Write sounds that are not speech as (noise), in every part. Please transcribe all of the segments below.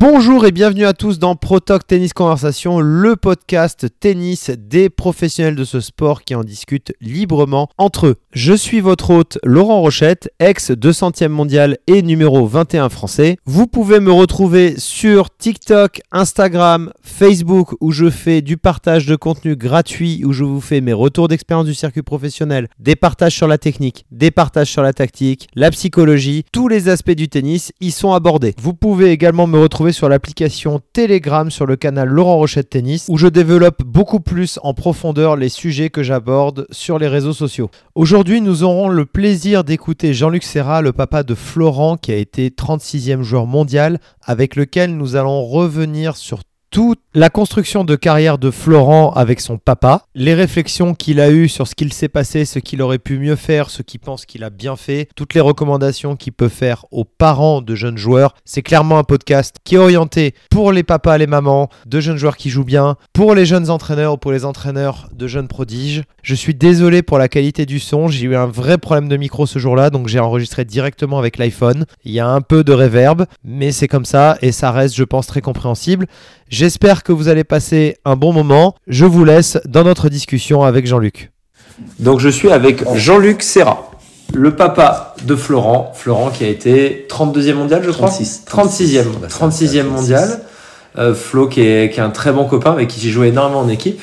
Bonjour et bienvenue à tous dans ProTalk Tennis Conversation, le podcast tennis des professionnels de ce sport qui en discutent librement entre eux. Je suis votre hôte Laurent Rochette, ex 200e mondial et numéro 21 français. Vous pouvez me retrouver sur TikTok, Instagram, Facebook où je fais du partage de contenu gratuit, où je vous fais mes retours d'expérience du circuit professionnel, des partages sur la technique, des partages sur la tactique, la psychologie, tous les aspects du tennis y sont abordés. Vous pouvez également me retrouver sur l'application Telegram sur le canal Laurent Rochette Tennis où je développe beaucoup plus en profondeur les sujets que j'aborde sur les réseaux sociaux. Aujourd'hui, nous aurons le plaisir d'écouter Jean-Luc Serra, le papa de Florent qui a été 36e joueur mondial avec lequel nous allons revenir sur la construction de carrière de Florent avec son papa, les réflexions qu'il a eues sur ce qu'il s'est passé, ce qu'il aurait pu mieux faire, ce qu'il pense qu'il a bien fait, toutes les recommandations qu'il peut faire aux parents de jeunes joueurs. C'est clairement un podcast qui est orienté pour les papas, les mamans, de jeunes joueurs qui jouent bien, pour les jeunes entraîneurs ou pour les entraîneurs de jeunes prodiges. Je suis désolé pour la qualité du son, j'ai eu un vrai problème de micro ce jour-là, donc j'ai enregistré directement avec l'iPhone. Il y a un peu de reverb, mais c'est comme ça et ça reste, je pense, très compréhensible. J'espère que vous allez passer un bon moment. Je vous laisse dans notre discussion avec Jean-Luc. Donc je suis avec Jean-Luc Serra, le papa de Florent. Florent qui a été 32e mondial, je crois 36, 36e, 36e mondial. Euh, Flo qui est, qui est un très bon copain avec qui j'ai joué énormément en équipe.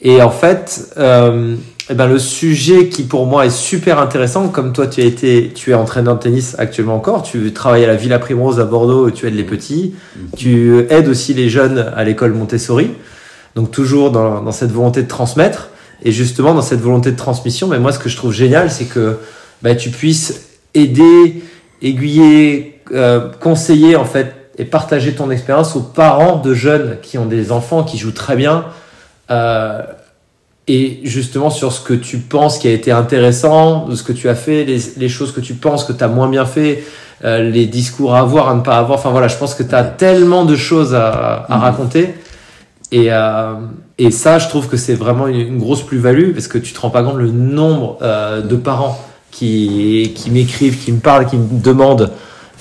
Et en fait, euh, eh ben le sujet qui pour moi est super intéressant, comme toi tu as été, tu es entraîneur de tennis actuellement encore, tu travailles à la Villa Primrose à Bordeaux, tu aides les petits, tu aides aussi les jeunes à l'école Montessori, donc toujours dans, dans, cette volonté de transmettre, et justement dans cette volonté de transmission, mais moi ce que je trouve génial, c'est que bah, tu puisses aider, aiguiller, euh, conseiller en fait, et partager ton expérience aux parents de jeunes qui ont des enfants qui jouent très bien. Euh, et justement sur ce que tu penses qui a été intéressant, ce que tu as fait, les, les choses que tu penses que tu as moins bien fait, euh, les discours à avoir, à ne pas avoir. Enfin voilà, je pense que tu as tellement de choses à, à raconter. Et, euh, et ça, je trouve que c'est vraiment une, une grosse plus-value parce que tu te rends pas compte le nombre euh, de parents qui, qui m'écrivent, qui me parlent, qui me demandent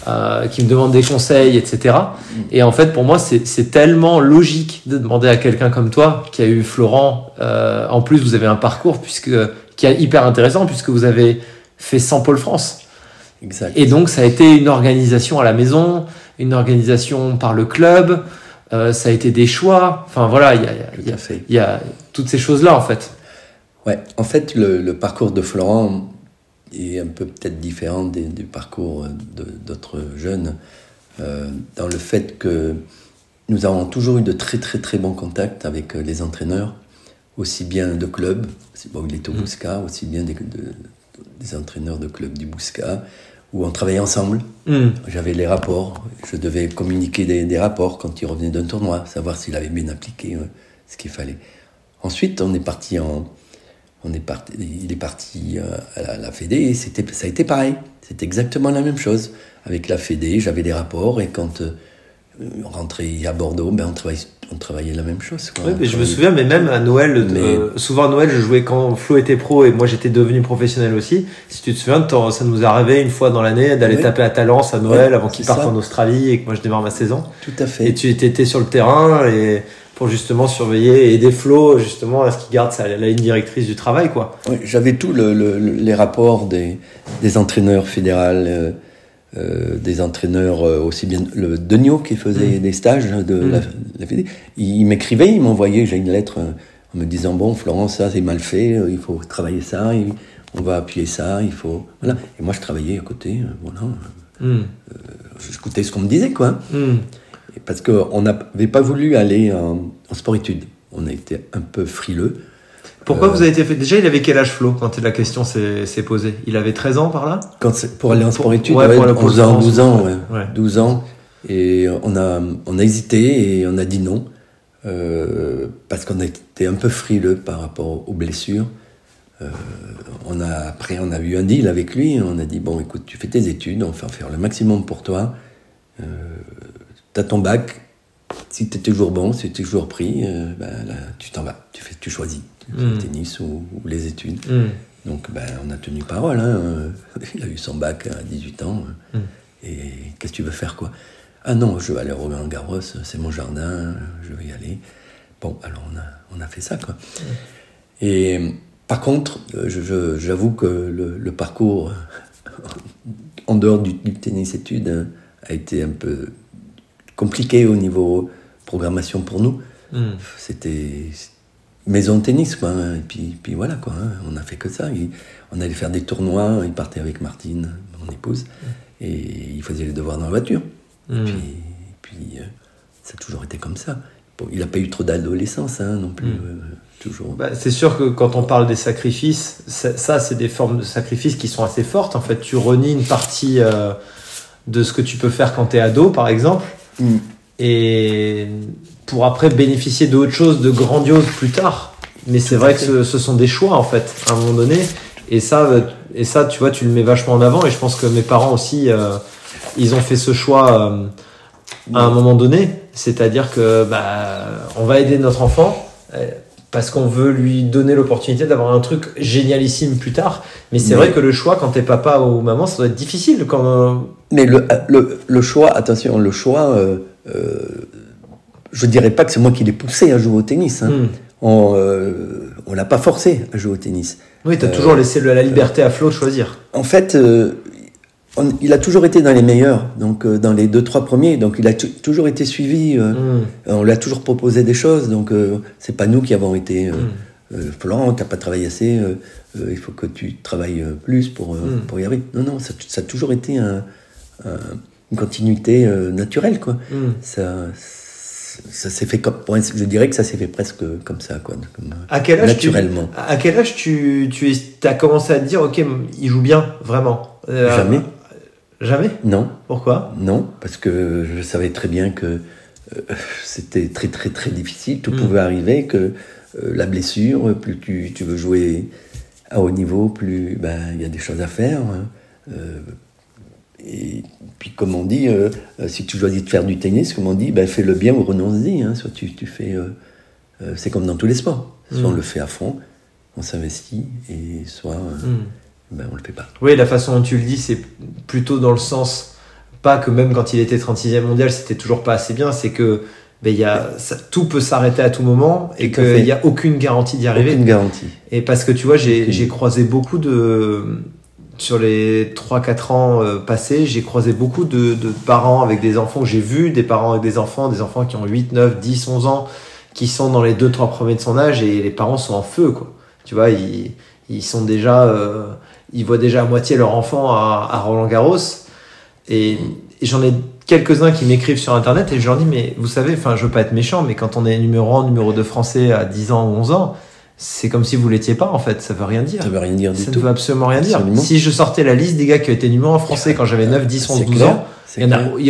euh, qui me demandent des conseils, etc. Et en fait, pour moi, c'est tellement logique de demander à quelqu'un comme toi, qui a eu Florent, euh, en plus, vous avez un parcours puisque, qui est hyper intéressant, puisque vous avez fait 100 Pôle France. Exact. Et donc, ça a été une organisation à la maison, une organisation par le club, euh, ça a été des choix. Enfin, voilà, il y a, y, a, y a toutes ces choses-là, en fait. Ouais, en fait, le, le parcours de Florent, est un peu peut-être différent des, du parcours d'autres jeunes, euh, dans le fait que nous avons toujours eu de très très très bons contacts avec les entraîneurs, aussi bien de clubs, bon, il est au mmh. Bousca, aussi bien des, de, des entraîneurs de clubs du Bousca, où on travaillait ensemble. Mmh. J'avais les rapports, je devais communiquer des, des rapports quand il revenait d'un tournoi, savoir s'il avait bien appliqué euh, ce qu'il fallait. Ensuite, on est parti en, on est parti, il est parti euh, à la, la Fédé et c'était, ça a été pareil. C'était exactement la même chose. Avec la Fédé, j'avais des rapports et quand euh, on rentrait à Bordeaux, ben on, travaillait, on travaillait la même chose. Quoi. Oui, mais je me souviens, mais même à Noël, mais... euh, souvent à Noël, je jouais quand Flo était pro et moi j'étais devenu professionnel aussi. Si tu te souviens, ça nous arrivé une fois dans l'année d'aller oui. taper à Talence à Noël oui, avant qu'il parte en Australie et que moi je démarre ma saison. Tout à fait. Et tu étais sur le terrain et pour justement surveiller et aider Flo justement à ce qu'il garde sa, la ligne directrice du travail quoi. Oui, j'avais tout le, le, les rapports des, des entraîneurs fédéraux, euh, euh, des entraîneurs euh, aussi bien le Denio qui faisait mmh. des stages de mmh. la, la Fédé. Il, il m'écrivait, il m'envoyait, j'ai une lettre euh, en me disant bon Florence ça c'est mal fait, euh, il faut travailler ça, on va appuyer ça, il faut voilà. Et moi je travaillais à côté, voilà. Mmh. J'écoutais ce qu'on me disait quoi parce qu'on n'avait pas voulu aller en, en sport-études. On a été un peu frileux. Pourquoi euh, vous avez été fait Déjà, il avait quel âge Flo quand la question s'est posée? Il avait 13 ans par là? Quand Pour aller en sport-études, ouais, ouais, 11 ans, 12 ans, ouais. ouais. 12 ans. Et on a, on a hésité et on a dit non. Euh, parce qu'on était un peu frileux par rapport aux blessures. Euh, on a, après, on a eu un deal avec lui. On a dit bon, écoute, tu fais tes études, on va faire le maximum pour toi. Euh, tu as ton bac, si tu es toujours bon, si tu es toujours pris, euh, ben, là, tu t'en vas, tu, fais, tu choisis tu le tennis ou, ou, les études. Mm. Donc ben, on a tenu parole. Hein. (laughs) Il a eu son bac à 18 ans. Mm. Et qu'est-ce que tu veux faire quoi? Ah non, je vais aller au Roland Garros, c'est mon jardin, je vais y aller. Bon, alors on a, on a fait ça, quoi. Et par contre, j'avoue que le, parcours (laughs) en dehors du, tennis études hein, a été un peu compliqué au niveau programmation pour nous. Hmm. C'était maison de tennis, quoi. Hein. Et puis, puis voilà, quoi. Hein. On a fait que ça. on allait faire des tournois. Il partait avec Martine, mon épouse, et il faisait les devoirs dans la voiture. Et hmm. puis, puis euh, ça a toujours été comme ça. Bon, il n'a pas eu trop d'adolescence hein, non plus. Hmm. Euh, toujours. Bah, c'est sûr que quand on parle des sacrifices, ça, c'est des formes de sacrifices qui sont assez fortes. En fait, tu renies une partie euh, de ce que tu peux faire quand tu es ado, par exemple. Et pour après bénéficier d'autres choses de grandiose plus tard. Mais c'est vrai que ce, sont des choix en fait, à un moment donné. Et ça, et ça, tu vois, tu le mets vachement en avant. Et je pense que mes parents aussi, euh, ils ont fait ce choix euh, à un moment donné. C'est-à-dire que bah, on va aider notre enfant euh, parce qu'on veut lui donner l'opportunité d'avoir un truc génialissime plus tard. Mais c'est vrai que le choix, quand t'es papa ou maman, ça doit être difficile. Quand... Mais le, le, le choix, attention, le choix je dirais pas que c'est moi qui l'ai poussé à jouer au tennis. Hein. Hmm. On, euh, on l'a pas forcé à jouer au tennis. Oui, tu as toujours laissé la liberté à Flo de choisir. En fait, euh, il a toujours été dans les meilleurs, donc euh, dans les deux trois premiers, donc il a toujours été suivi. Hmm. On lui a toujours proposé des choses, donc c'est pas nous qui avons été. Mm. Florent, t'as pas travaillé assez, il faut que tu travailles plus pour, pour y arriver. Non, non, ça, ça a toujours été un, une continuité naturelle, quoi. Ça, ça s'est fait comme, je dirais que ça s'est fait presque comme ça, quoi. à quel âge naturellement. Tu, à quel âge tu, tu as commencé à te dire, ok, il joue bien, vraiment euh, Jamais. Jamais? Non. Pourquoi? Non, parce que je savais très bien que euh, c'était très très très difficile, tout hmm. pouvait arriver, que euh, la blessure, plus tu, tu, veux jouer à haut niveau, plus ben, il y a des choses à faire. Hein. Et puis, comme on dit, euh, euh, si tu choisis de faire du tennis, comme on dit, ben, fais le bien ou renonce-y. Hein. Soit tu, tu fais. Euh, c'est comme dans tous les sports. Soit on le fait à fond, on s'investit, et soit mm. Ben, on le fait pas. Oui, la façon dont tu le dis, c'est plutôt dans le sens, pas que même quand il était 36e mondial, c'était toujours pas assez bien, c'est que ben, y a, ça, tout peut s'arrêter à tout moment et qu'il n'y a aucune garantie d'y arriver. Aucune garantie. Et parce que tu vois, j'ai croisé beaucoup de sur les 3-4 ans euh, passés, j'ai croisé beaucoup de, parents avec des enfants. J'ai vu des parents avec des enfants, des enfants qui ont 8, 9, 10, 11 ans, qui sont dans les 2-3 premiers de son âge et les parents sont en feu, quoi. Tu vois, ils, ils sont déjà, euh, ils voient déjà à moitié leur enfant à, Roland Garros. Et, j'en ai quelques-uns qui m'écrivent sur internet et je leur dis, mais vous savez, enfin, je veux pas être méchant, mais quand on est numéro 1, numéro 2 français à 10 ans ou 11 ans, c'est comme si vous l'étiez pas en fait, ça veut rien dire. Ça veut rien dire du ça tout. ne veut absolument rien dire. Si je sortais la liste des gars qui étaient numéro en français quand j'avais 9, 10, 11, 12 ans,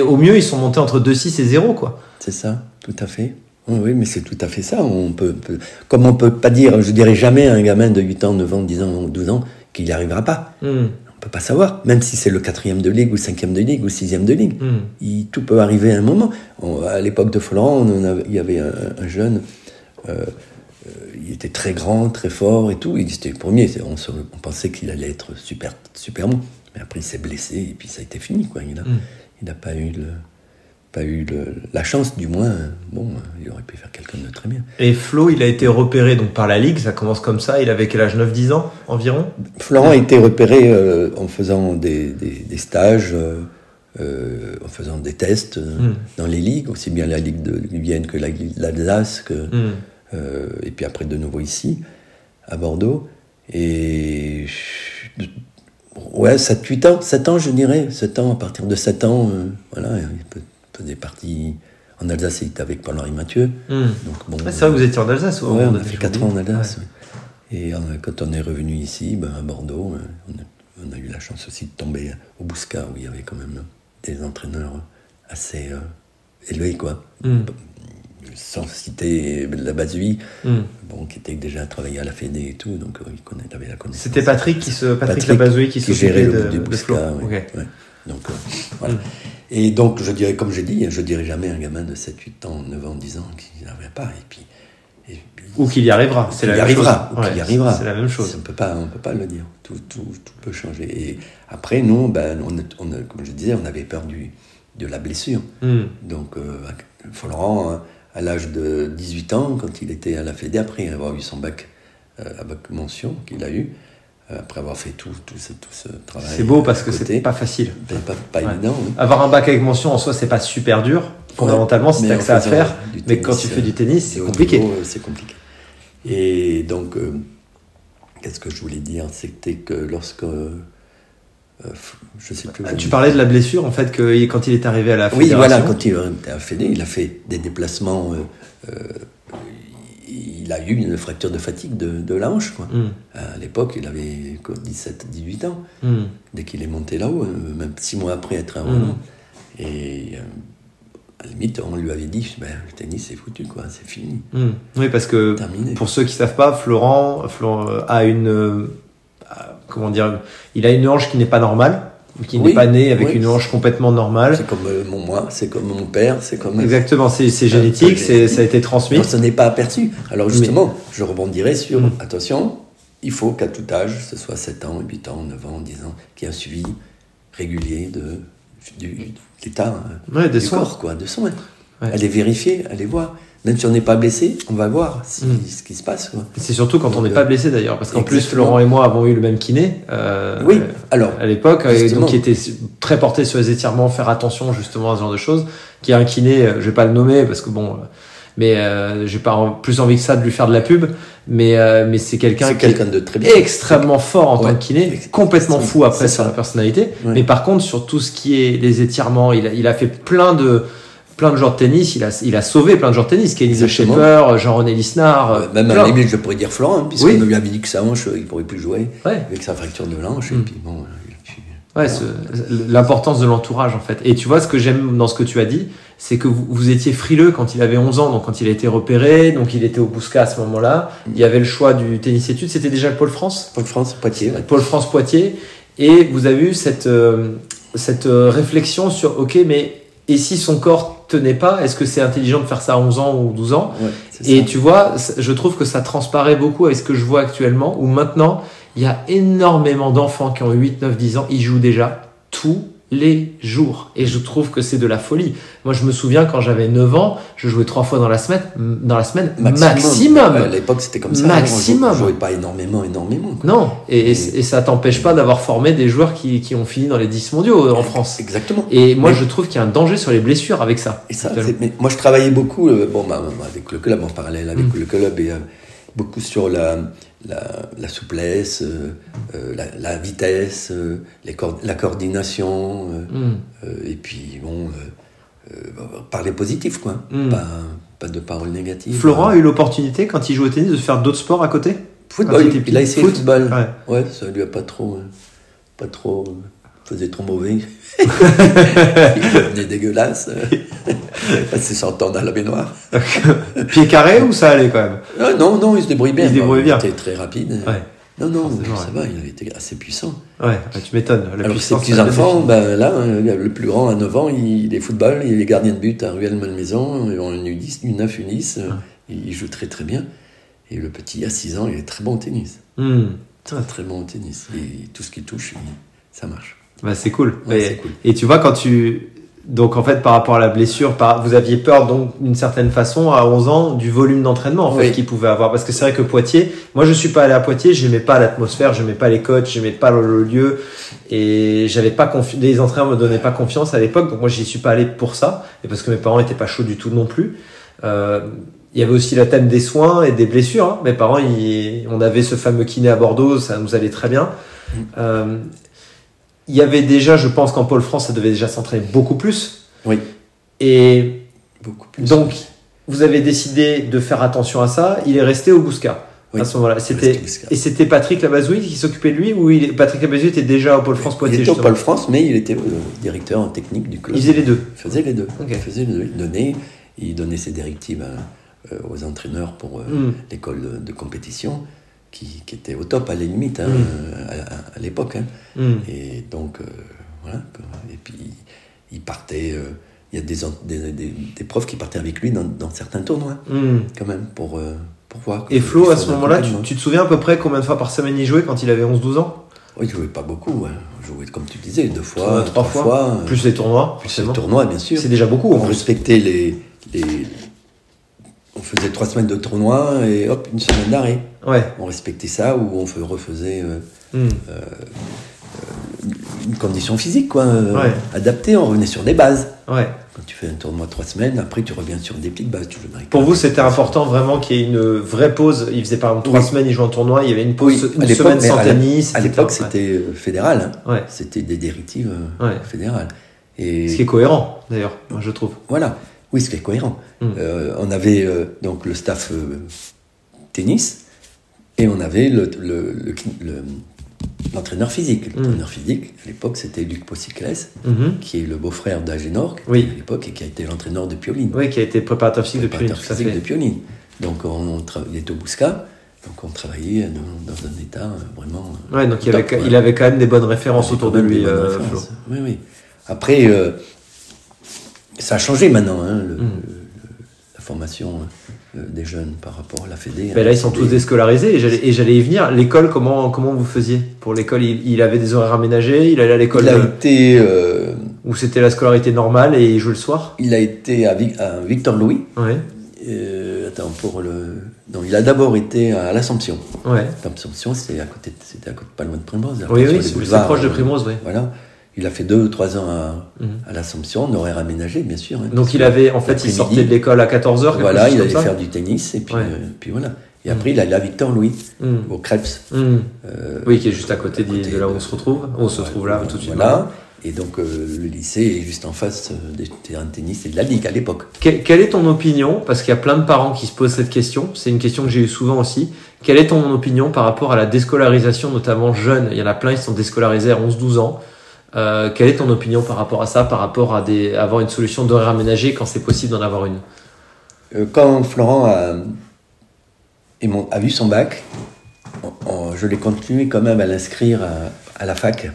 au mieux ils sont montés entre 2, 6 et 0 quoi. C'est ça, tout à fait. Oui, mais c'est tout à fait ça. On peut, comme on peut pas dire, je dirais jamais à un gamin de 8 ans, 9 ans, 10 ans, 12 ans qu'il n'y arrivera pas. Hmm. On peut pas savoir, même si c'est le quatrième de ligue ou cinquième de ligue ou sixième de ligue. Hmm. tout peut arriver à un moment. à l'époque de Florent, il y avait un, jeune. Euh, euh, il était très grand, très fort et tout. Il était le premier. On, on pensait qu'il allait être super, super bon. Mais après, il s'est blessé et puis ça a été fini. Quoi. Il n'a mm. pas eu, le, pas eu la chance, du moins. Bon, il aurait pu faire quelqu'un de très bien. Et Flo, il a été repéré donc, par la Ligue. Ça commence comme ça. Il avait quel âge 9-10 ans environ? Florent a été repéré euh, en faisant des, des, stages. Euh, en faisant des tests mm. dans les ligues, aussi bien la Ligue de Vienne que l'Alsace, que, mm. Euh, et puis après de nouveau ici, à Bordeaux. Et ouais, 7-8 ans, 7 ans je dirais, 7 ans, à partir de 7 ans, euh, voilà, il faisait partie en Alsace, il était avec Paul-Henri Mathieu. Hmm. Donc, bon, c'est vrai que vous étiez en Alsace Oui, on a fait 4 ans en Alsace. Et euh, quand on est revenu ici, ben, à Bordeaux, on a, eu la chance aussi de tomber au Bousca, où il y avait quand même des entraîneurs assez élevés, quoi. Hmm sans citer la base mm. bon, qui était déjà travaillé à la Fédé et tout, donc euh, il connaît, avait la connaissance. C'était Patrick qui se, Patrick, Patrick qui, qui gérait le de, du Donc, euh, voilà. Et donc, je dirais, comme j'ai dit, je dirais jamais un gamin de 7, 8 ans, 9 ans, 10 ans qui n'y arriverait pas. Et puis, ou qu'il y arrivera, c'est la, arrivera, chose. y arrivera. C'est la même chose. On peut pas, on peut pas le dire. Tout, tout, tout peut changer. Et après, nous, ben, on, on, comme je disais, on avait peur du, de la blessure. Hmm. Donc, euh, Florent, hein, à l'âge de 18 ans, quand il était à la Fédé, après avoir eu son bac euh, à bac mention qu'il a eu, après avoir fait tout, tout, ce, tout ce travail. C'est beau parce que c'est pas facile. ben, pas, pas Ouais. évident. Avoir un bac avec mention en soi, c'est pas super dur. Fondamentalement, en que ça à faisant faire. Mais tennis, quand tu fais euh, du tennis, c'est compliqué. euh, C'est compliqué. Et donc, euh, qu'est-ce que je voulais dire? C'était que lorsque. euh, je sais plus. Ah, Tu parlais de la blessure, en fait, que quand il est arrivé à la Oui, fédération. voilà, quand il était à Fédé, il a fait des déplacements. euh, euh, il a eu une fracture de fatigue de, de la hanche. Quoi. Hmm, À l'époque, il avait quoi, 17, 18 ans. hmm. Dès qu'il est monté là-haut, euh, même six mois après être à. Roland. Et euh, à la limite, on lui avait dit ben, le tennis, c'est foutu, quoi, c'est fini, Hmm. Oui, parce que terminé. pour ceux qui savent pas, Florent, Florent, euh, a une. euh, comment dire Il a une hanche qui n'est pas normale, qui n'est pas né avec oui. une hanche complètement normale. C'est comme euh, mon moi, c'est comme mon père, c'est comme. Exactement, c'est peu génétique, c'est- ça a été transmis. Alors, ce n'est pas aperçu. Alors justement, je rebondirai sur, Mm. attention, il faut qu'à tout âge, ce soit 7 ans, 8 ans, 9 ans, 10 ans, qu'il y ait un suivi régulier de, du, de l'état euh, Ouais, du soins. corps, quoi, de soins. Ouais. Aller vérifier, aller voir. Même si on n'est pas blessé, on va voir si- Mm. ce qui se passe. C'est surtout quand on n'est euh, pas blessé d'ailleurs, parce qu'en plus. Florent et moi avons eu le même kiné. euh, oui, alors, à l'époque, donc qui était très porté sur les étirements, faire attention justement à ce genre de choses. Qui a un kiné, euh, je vais pas le nommer parce que bon, euh, mais euh, j'ai pas en- plus envie que ça de lui faire de la pub, mais euh, mais c'est quelqu'un qui est de très bien. extrêmement fort en Ouais. tant que kiné, complètement fou après sur la personnalité. Ouais. Mais par contre, sur tout ce qui est les étirements, il a, il a fait plein de plein de joueurs de tennis. Il a il a sauvé plein de joueurs de tennis. Exactement. Schaeffer, Jean-René Lisnard, Euh, Même à limite, je pourrais dire Florent, hein, puisqu'on Oui. lui avait dit que sa hanche, il ne pourrait plus jouer Ouais. avec sa fracture de hanche. Mm. Et puis bon, euh, puis- Ouais, ce- l'importance de l'entourage en fait. Et tu vois ce que j'aime dans ce que tu as dit, c'est que vous, vous étiez frileux quand il avait 11 ans, donc quand il a été repéré, donc il était au Bousca à ce moment-là. Il y avait le choix du tennis études, c'était déjà le Pôle France, Pôle France, Poitiers. ouais. Pôle France Poitiers, et vous avez eu cette euh, cette euh, réflexion sur ok, mais et si son corps tenait pas, est-ce que c'est intelligent de faire ça à 11 ans ou 12 ans Ouais, et ça. tu vois, je trouve que ça transparaît beaucoup avec ce que je vois actuellement, où maintenant, il y a énormément d'enfants qui ont 8, 9, 10 ans, ils jouent déjà tous les jours. Et je trouve que c'est de la folie. Moi, je me souviens quand j'avais 9 ans, je jouais trois fois dans la semaine, m- dans la semaine maximum. À l'époque, c'était comme ça. Maximum. On jouait pas énormément, énormément. quoi. Non, et, et, et ça t'empêche pas d'avoir formé des joueurs qui, qui ont fini dans les 10 mondiaux euh, en France. Exactement. Et moi, Mais- je trouve qu'il y a un danger sur les blessures avec ça. Et ça, mais moi, je travaillais beaucoup, euh, bon, bah, avec le club en parallèle, avec Mm. le club et euh, beaucoup sur la, la, la souplesse, euh, euh, la, la vitesse, euh, les la coordination, Hmm. et puis bon, euh, parler positif, quoi. Mm. Pas, pas de paroles négatives. Florent a eu l'opportunité, quand il jouait au tennis, de faire d'autres sports à côté? Football, il a essayé foot, football. ouais. Ouais, ça lui a pas trop, pas trop, faisait trop mauvais. (laughs) il devenait dégueulasse. (laughs) son temps dans la baignoire. (laughs) Pied carré ou ça allait quand même? Ah, non, non, il se débrouille bien. Il se débrouille Bon, bien. était très rapide. Ouais. Non, non, Forcément, ça ouais. va, il était assez puissant. Ouais, tu m'étonnes. Alors ses petits-enfants, ben, là, euh, le plus grand à 9 ans, il est football, il est gardien de but à Ruelle-Malmaison, une U10, une 9, une 10, euh, il joue très très bien. Et le petit, à 6 ans, il est très bon au tennis. Hmm. Très très bon au tennis. Et tout ce qu'il touche, il- ça marche. Bah, c'est cool. Ouais, Et- cool. Et tu vois, quand tu. Donc, en fait, par rapport à la blessure, par... vous aviez peur, donc, d'une certaine façon, à 11 ans, du volume d'entraînement, en fait, Oui. qu'il pouvait avoir. Parce que c'est vrai que Poitiers, moi, je suis pas allé à Poitiers, j'aimais pas l'atmosphère, j'aimais pas les coachs, j'aimais pas le, lieu. Et j'avais pas confi... les entraîneurs me donnaient pas confiance à l'époque, donc moi, j'y suis pas allé pour ça. Et parce que mes parents étaient pas chauds du tout non plus. Euh, il y avait aussi le thème des soins et des blessures. hein. Mes parents, ils- on avait ce fameux kiné à Bordeaux, ça nous allait très bien. Mm. Euh, il y avait déjà, je pense qu'en Pôle France, ça devait déjà s'entraîner beaucoup plus. Oui. Et Beaucoup plus. donc, vous avez décidé de faire attention à ça. Il est resté au Bousca. Oui. À ce moment-là, c'était et c'était Patrick Labazouille qui s'occupait de lui ou il Patrick Labazouille était déjà au Pôle France il Poitiers. était au Pôle France, mais il était directeur en technique du club. Il faisait les deux. Il faisait les deux. Il faisait les deux. Il donnait, il donnait ses directives à- euh, aux entraîneurs pour euh, Mm. l'école de, de compétition, qui, qui était au top à la limite hein, Mm. euh, à, l'époque. hein. Hmm. Et donc, euh, voilà. Et puis, il partait. euh, il y a des, des, des- des profs qui partaient avec lui dans, dans certains tournois, Hmm. quand même, pour, euh, pour voir. Et Flo, à ce moment-là, tu, te souviens à peu près combien de fois par semaine il jouait quand il avait 11-12 ans? Oui, je jouais pas beaucoup. Hein. Je jouais, comme tu disais, deux fois, trois trois, fois, fois. Plus les tournois, Plus forcément. le tournoi, bien sûr. C'est déjà beaucoup. On respectait les, les- faisait trois semaines de tournoi et hop, une semaine d'arrêt. Ouais. On respectait ça ou on refaisait euh, Hmm. une condition physique, quoi. euh, Ouais. Adaptée, on revenait sur des bases. Ouais. Quand tu fais un tournoi de trois semaines, après tu reviens sur des petites bases. Tu Pour vous, c'était important vraiment qu'il y ait une vraie pause. Il faisait par exemple trois Oui. semaines, il jouait en tournoi, il y avait une pause, Oui, une semaine sans tennis. À l'époque, c'était euh, fédéral. hein. Ouais. C'était des directives euh, Ouais. fédérales. Et Ce qui est cohérent, d'ailleurs, moi, je trouve. voilà. Oui, ce qui est cohérent. Mm. Euh, on avait euh, donc le staff euh, tennis et on avait le, le- le- le- l'entraîneur physique. Mm. L'entraîneur physique, à l'époque, c'était Luc Possiclès, Mhm. qui est le beau-frère d'Agenor, Oui. à l'époque, et qui a été l'entraîneur de Pioline. Oui, qui a été préparateur physique de Pioline. Donc, on, on tra- il était au Bousca, donc on travaillait dans, dans un état vraiment. Ouais, donc il avait, il quand même des bonnes références autour de lui, euh. Oui, oui. Après, euh, ça a changé maintenant, hein, le- Mm. le- la formation euh, des jeunes par rapport à la Fédé. Ben là, ils sont tous déscolarisés et j'allais, y venir. L'école, comment, comment vous faisiez pour l'école? Il, il avait des horaires aménagés, il allait à l'école Il a euh, été, euh, où c'était la scolarité normale et il jouait le soir? il a été à, Vic- à Victor Louis. Ouais, Euh, attends, pour le. Non, il a d'abord été à l'Assomption. ouais. L'Assomption, c'était à côté, de- c'était à côté, pas loin de Primrose. Oui, oui, c'est, proche de Primoz, oui. Voilà. Il a fait deux ou trois ans à, Mhm. à l'Assomption, en horaire aménagé, bien sûr. hein, Donc il avait, en fait, il sortait de l'école à 14h. Voilà, il allait faire du tennis et puis, Ouais. euh, puis voilà. Et après, il allait à Victor Louis, au Krebs. Hmm. euh, Oui, qui est juste à côté, à côté de là où on se retrouve. On se Ouais, trouve là tout de suite. Voilà. Et donc, euh, le lycée est juste en face des terrains de tennis et de la ligue à l'époque. Que- quelle est ton opinion Parce qu'il y a plein de parents qui se posent cette question. C'est une question que j'ai eu souvent aussi. Quelle est ton opinion par rapport à la déscolarisation, notamment jeunes Il y en a plein, ils sont déscolarisés à 11-12 ans. Euh, quelle est ton opinion par rapport à ça, par rapport à des, avoir une solution d'horaire aménagé quand c'est possible d'en avoir une? Euh, quand Florent a, a vu son bac, on- je l'ai continué quand même à l'inscrire à, à la fac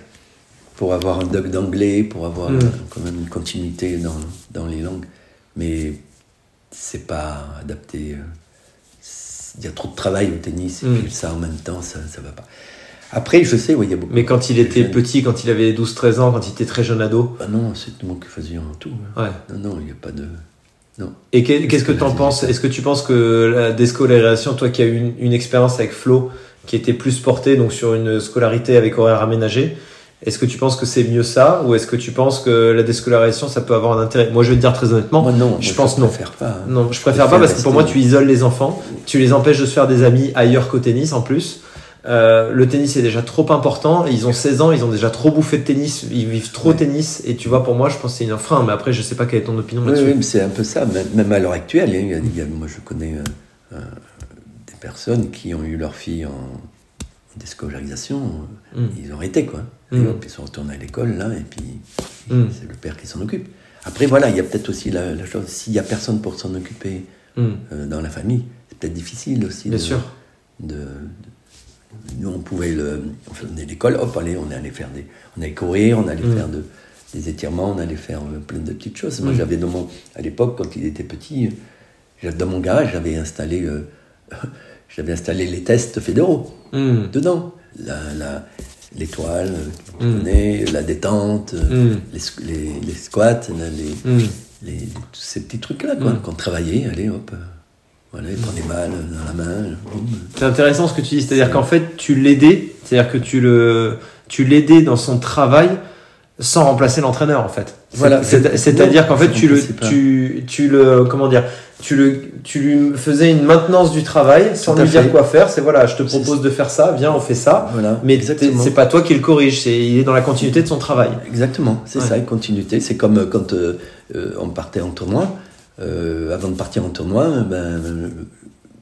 pour avoir un doc d'anglais, pour avoir Mm. euh, quand même une continuité dans, dans les langues. Mais c'est pas adapté. euh, Il y a trop de travail au tennis et Mm. puis ça en même temps, ça, ça va pas. Après, je sais, oui, il y a beaucoup Mais quand il était jeunes- petit, quand il avait 12-13 ans, quand il était très jeune ado Ah non, c'est moi qui faisais en tout. hein. Ouais. Non, non, il n'y a pas de. Non. Et que- qu'est-ce que tu en penses? Est-ce que tu penses que la déscolarisation, toi qui as eu une, une expérience avec Flo, qui était plus portée donc sur une scolarité avec horaire aménagé, est-ce que tu penses que c'est mieux ça ou est-ce que tu penses que la déscolarisation ça peut avoir un intérêt? Moi je vais te dire très honnêtement, Moi, non. je moi, pense non. préfère pas. hein. non, je préfère Je pas préfère parce que pour moi tu isoles les enfants, tu les empêches de se faire des amis ailleurs qu'au tennis en plus. Euh, le tennis est déjà trop important, ils ont 16 ans, ils ont déjà trop bouffé de tennis, ils vivent trop Ouais. tennis et tu vois pour moi je pense que c'est une frein mais après je sais pas quelle est ton opinion Oui, là-dessus. oui, c'est un peu ça, même, à l'heure actuelle. il y a- il y a- moi, je connais euh, euh, des personnes qui ont eu leur fille en déscolarisation, euh, Mm. ils ont arrêté, quoi. Et Mm. hop, ils sont retournés à l'école, là, et puis Mm. c'est le père qui s'en occupe. Après, voilà, il y a peut-être aussi la, la chose, s'il n'y a personne pour s'en occuper Mm. euh, dans la famille, c'est peut-être difficile aussi. Bien de, sûr. de- de- nous, on pouvait le. On faisait l'école, hop, allez, on allait faire des. On allait courir, on allait Mm. faire de, des étirements, on allait faire euh, plein de petites choses. Moi, Mm. j'avais dans mon. À l'époque, quand il était petit, euh, dans mon garage, j'avais installé. euh, (laughs) j'avais installé les tests fédéraux Mm. dedans. La, la- l'étoile, connais, la détente, les, les, les squats, les, les- tous ces petits trucs-là, quoi. Qu'on travaillait, allez, hop. Voilà, il prenait mal dans la main. C'est intéressant ce que tu dis, c'est-à-dire qu'en fait, tu l'aidais, c'est-à-dire que tu le, tu l'aidais dans son travail sans remplacer l'entraîneur en fait. Voilà. C'est- c'est- C'est-à-dire qu'en fait, tu le, tu, tu le, comment dire, tu le, tu lui faisais une maintenance du travail sans lui dire quoi faire. C'est voilà, je te propose de faire ça, viens, on fait ça. Voilà, Mais c'est pas toi qui le corrige, c'est il est dans la continuité de son travail. Exactement, c'est Ouais. ça, une continuité. C'est comme euh, quand euh, euh, on partait en tournoi. Euh, avant de partir en tournoi, ben,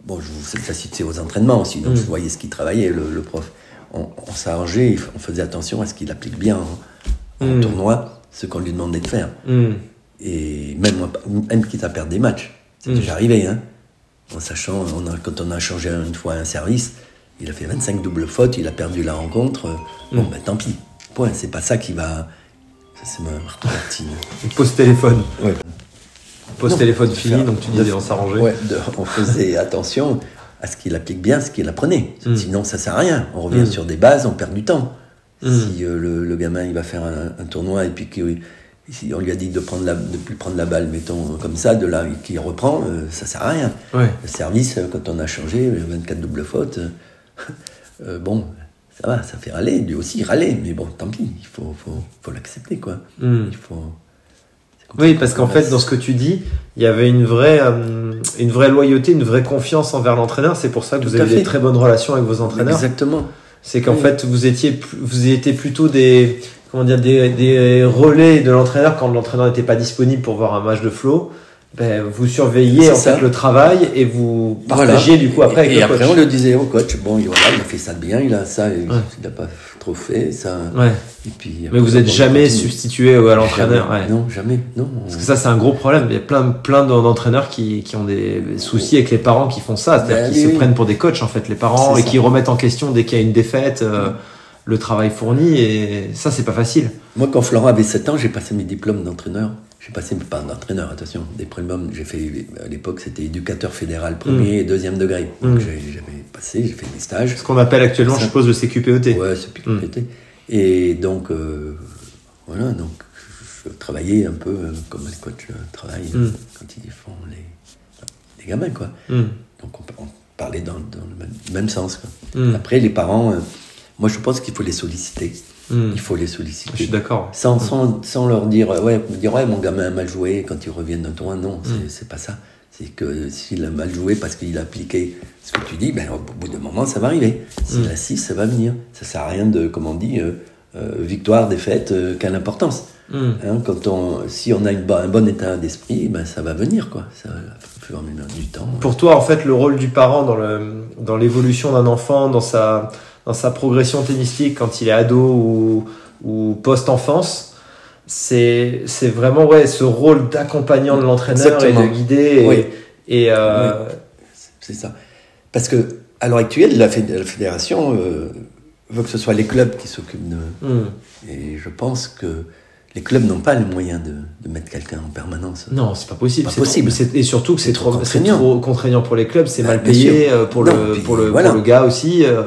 bon, je vous j'assistais aux entraînements aussi, donc Mm. je voyais ce qu'il travaillait, le, le prof. On, on s'arrangeait, on faisait attention à ce qu'il applique bien en, en Mm. tournoi, ce qu'on lui demandait de faire. Hmm. Et même, même quitte à perdre des matchs, c'est Mm. déjà arrivé, hein. En sachant, on a- quand on a changé une fois un service, il a fait 25 doubles fautes, il a perdu la rencontre. euh, Bon, Mm. ben tant pis. Point, c'est pas ça qui va. C'est ma Martin. (laughs) Pause téléphone. Ouais. Non, téléphone fini, donc tu disais on s'arrangeait. Ouais, de- on faisait attention à ce qu'il applique bien, ce qu'il apprenait. Mm. Sinon, ça sert à rien. On revient Mm. sur des bases, on perd du temps. Si euh, le, le gamin il va faire un, un tournoi et puis qu'il si on lui a dit de prendre la, de plus prendre la balle, mettons comme ça, de là qui reprend, euh, ça sert à rien. Ouais. Le service, euh, quand on a changé, 24 doubles fautes, euh, (laughs) euh, bon, ça va, ça fait râler, lui aussi râler, mais bon, tant pis, il faut, faut, faut l'accepter, quoi. Hmm. Il faut. Oui, parce qu'en fait, progresse. dans ce que tu dis, il y avait une vraie, euh, une vraie loyauté, une vraie confiance envers l'entraîneur. C'est pour ça que Tout vous avez des fait. très bonnes relations avec vos entraîneurs. Exactement. C'est qu'en Oui. fait, vous étiez, vous étiez plutôt des, comment dire, des, des relais de l'entraîneur quand l'entraîneur n'était pas disponible pour voir un match de flow. Ben, vous surveillez en ça. fait le travail et vous Voilà. partagiez du coup après et, avec et le après, coach. on le disait au coach, bon, il- voilà, il a fait ça bien, il a ça, il Ouais. n'a pas ça. Ouais. Et puis, Mais vous êtes bon, jamais continue. substitué à l'entraîneur. Ouais. Non, jamais. Non. Parce que ça, c'est un gros problème. Il y a plein, plein d'entraîneurs qui, qui ont des soucis avec les parents qui font ça. C'est-à-dire Ben qu'ils se oui. prennent pour des coachs, en fait, les parents, et qui remettent en question dès qu'il y a une défaite euh, le travail fourni. Et ça, c'est pas facile. Moi, quand Florent avait 7 ans, j'ai passé mes diplômes d'entraîneur. J'ai passé, pas d'entraîneur, attention, des diplômes. J'ai fait, à l'époque, c'était éducateur fédéral premier et deuxième degré. Donc, Mm. j'ai- j'avais passé, j'ai fait des stages. Ce qu'on appelle actuellement, Ça. je suppose, le CQPET. Ouais, plus Mm. compliqué. Et donc, euh, voilà, donc, je travaillais un peu euh, comme les coachs euh, travaillent Mm. quand ils font les, les gamins, quoi. Donc, on, on parlait dans, dans le même, même sens, quoi. Après, les parents, euh, moi, je pense qu'il faut les solliciter. Hmm. Il faut les Je suis solliciter. d'accord. Sans, sans, sans leur dire, euh, ouais, dire, ouais, mon gamin a mal joué quand ils reviennent d'un tournoi. Non, c'est Mm. c'est pas ça. C'est que s'il a mal joué parce qu'il a appliqué ce que tu dis, ben, au bout d'un moment, ça va arriver. S'il Mm. a 6, ça va venir. Ça sert à rien de, comme on dit, euh, euh, victoire, défaite, euh, quelle importance. Hmm. Hein, quand on, si on a une, un bon état d'esprit, ben, ça va venir, quoi. Ça, du temps. Pour toi, en fait, le rôle du parent dans l'évolution d'un enfant, dans sa dans sa progression tennistique quand il est ado ou ou post-enfance, c'est c'est vraiment ouais ce rôle d'accompagnant de l'entraîneur et de guider et, Oui. et euh, C'est ça. Parce que, à l'heure actuelle, la, féd- la fédération euh, veut que ce soit les clubs qui s'occupent de. hmm. Et je pense que les clubs n'ont pas les moyens de, de mettre quelqu'un en permanence. non, c'est pas possible. Pas c'est possible. trop- et surtout que c'est trop contraignant. pour les clubs. C'est Bah, mal payé euh, pour Non, le puis pour le voilà. pour le gars aussi. euh,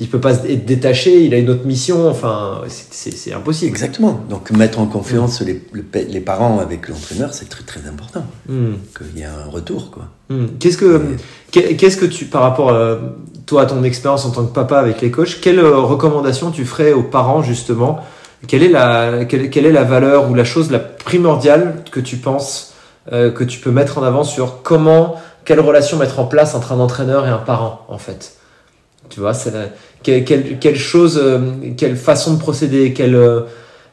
il peut pas être détaché. Il a une autre mission. Enfin, c'est- impossible. Exactement. Donc, mettre en confiance les, pa- les parents avec l'entraîneur, c'est très très important. Hmm. Qu'il y ait un retour, quoi. Hmm. Qu'est-ce que qu'est-ce que tu par rapport à toi à ton expérience en tant que papa avec les coachs, quelle euh, recommandation tu ferais aux parents justement? Quelle est la quelle, quelle est la valeur ou la chose la primordiale que tu penses euh, que tu peux mettre en avant sur comment quelle relation mettre en place entre un entraîneur et un parent en fait? Tu vois, c'est quelle, quelle, quelle chose, euh, quelle façon de procéder, quelle euh,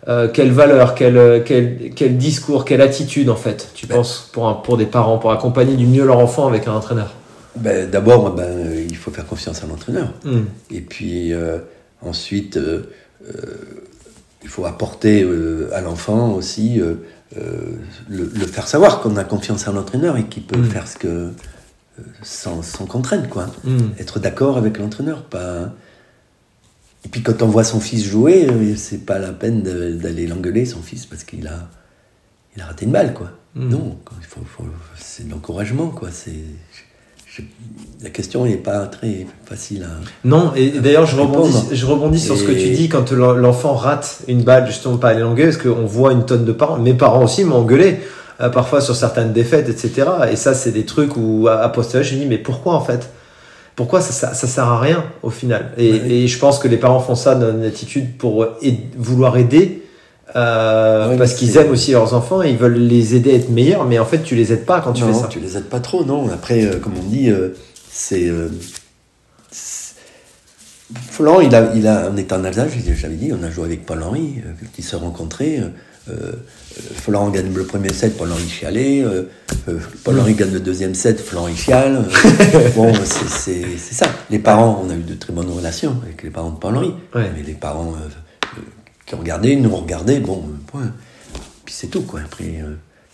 euh, quelle valeur, quel, quel, quel discours, quelle attitude en fait, tu Ben. penses, pour, un, pour des parents, pour accompagner du mieux leur enfant avec un entraîneur? Ben, D'abord, ben, il faut faire confiance à l'entraîneur. Hmm. Et puis euh, ensuite, euh, il faut apporter à l'enfant aussi, le, le faire savoir qu'on a confiance à l'entraîneur et qu'il peut Mm. faire ce que. Sans, sans contrainte, quoi. Hmm. Être d'accord avec l'entraîneur, pas. Et puis quand on voit son fils jouer, euh, c'est pas la peine d'aller l'engueuler, son fils, parce qu'il a, il a raté une balle, quoi. Mm. Non, il faut, faut- c'est de l'encouragement, quoi. C'est, la question n'est pas très facile à. Non, et d'ailleurs, je rebondis, je rebondis sur ce que tu dis quand l'en- l'enfant rate une balle, justement, pas aller l'engueuler, parce qu'on voit une tonne de parents. Mes parents aussi m'ont engueulé, parfois sur certaines défaites, etc. Et ça, c'est des trucs où, à, à posteriori, je me dis, mais pourquoi en fait? Pourquoi ça, ça, ça sert à rien au final? Et, Ouais. et je pense que les parents font ça dans une attitude pour vouloir aider. euh, Ouais, parce qu'ils aiment aussi leurs enfants et ils veulent les aider à être meilleurs, mais en fait tu les aides pas quand tu non, fais ça. tu les aides pas trop, non. Après, euh, comme on dit, euh, c'est. euh, Florent, il a, il a, on est en Alsace, j'avais dit, on a joué avec Paul-Henri, euh, quand ils se rencontraient. Euh, Florent gagne le premier set, Paul-Henri chialait. euh, euh, Paul-Henri gagne le deuxième set, Florent chiale. euh, (laughs) bon, c'est- ça. Les parents, on a eu de très bonnes relations avec les parents de Paul-Henri. Ouais. Mais les parents qui regardaient, nous regardaient, bon, point. Puis c'est tout, quoi. Après.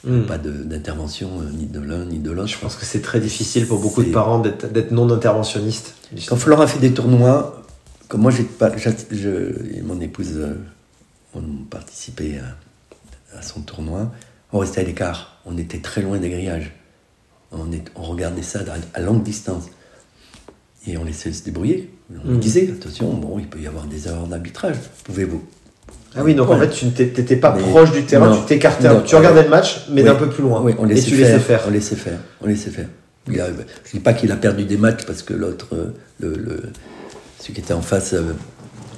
Hmm. pas d'intervention euh, ni de l'un ni de l'autre. Je pense que c'est très difficile pour beaucoup de parents d'être non interventionnistes. Quand Florent a fait des tournois, comme moi j'ai pas, je, et mon épouse euh, ont participé à, à son tournoi, on restait à l'écart. On était très loin des grillages. On, est, on regardait ça à, longue distance. Et on laissait se débrouiller. On Mm. disait, attention, bon, il peut y avoir des erreurs d'arbitrage. Pouvez-vous? Ah oui, donc en fait, tu n'étais pas Mais- proche du terrain, non. tu t'écartais. Tu regardais le match, mais Oui. d'un peu plus loin. Oui, on et laissait tu faire, laissais faire. On laissait faire. On laissait faire. Il a- je dis pas qu'il a perdu des matchs parce que l'autre, euh, le, le- celui qui était en face,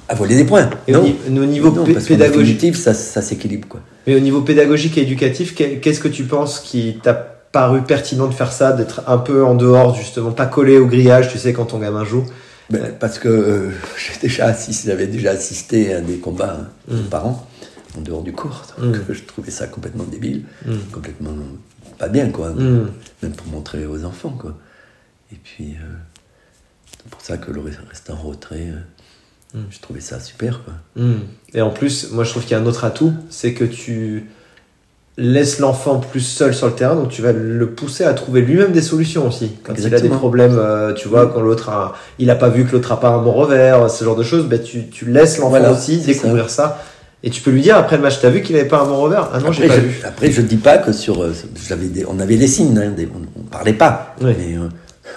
euh, a volé des points. Et au, ni- au niveau Non, pédagogique, ça, ça s'équilibre. Quoi. mais au niveau pédagogique et éducatif, que- qu'est-ce que tu penses qui t'a paru pertinent de faire ça, d'être un peu en dehors justement, pas collé au grillage, tu sais, quand ton gamin joue? Ben, parce que euh, j'ai déjà assisté, j'avais déjà assisté à des combats hein, de Mm. parents en dehors du cours. Donc Mm. je trouvais ça complètement débile, Mm. complètement pas bien, quoi. Même pour montrer aux enfants, quoi. Et puis, euh, c'est pour ça que le en retrait, euh, Mm. je trouvais ça super, quoi. Hmm. Et en plus, moi je trouve qu'il y a un autre atout, c'est que tu laisses l'enfant plus seul sur le terrain, donc tu vas le pousser à trouver lui-même des solutions aussi. Quand il a des Exactement. problèmes, euh, tu vois, quand l'autre a, il a pas vu que l'autre a pas un bon revers, ce genre de choses, ben tu, tu laisses l'enfant Voilà, aussi découvrir ça. Et tu peux lui dire après le match, t'as vu qu'il avait pas un bon revers? Ah non, j'ai pas je, vu. après, je dis pas que sur. euh, des- on avait des signes, hein, des- on, on parlait pas, Oui. mais euh,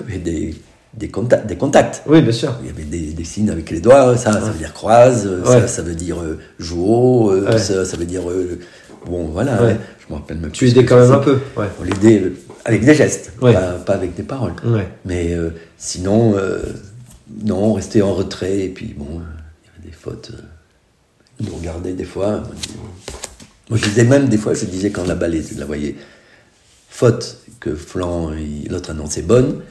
(laughs) y avait des, des, contacts, des contacts. Oui, bien sûr. Il y avait des, des signes avec les doigts, ça, ça veut dire croise, Ouais. ça, ça veut dire euh, euh, Ouais. ça, ça veut dire. euh, bon, voilà, je me rappelle même Tu plus ce aidais que quand même un peu. On l'aidait euh, avec des gestes, pas, pas avec des paroles. Mais euh, sinon, euh, non, on restait en retrait, et puis bon, il y avait des fautes. ils nous regardaient des fois. Moi, je, disais même, des fois, je disais quand la balle, je la voyais faute, que Flan, l'autre annonçait bonne,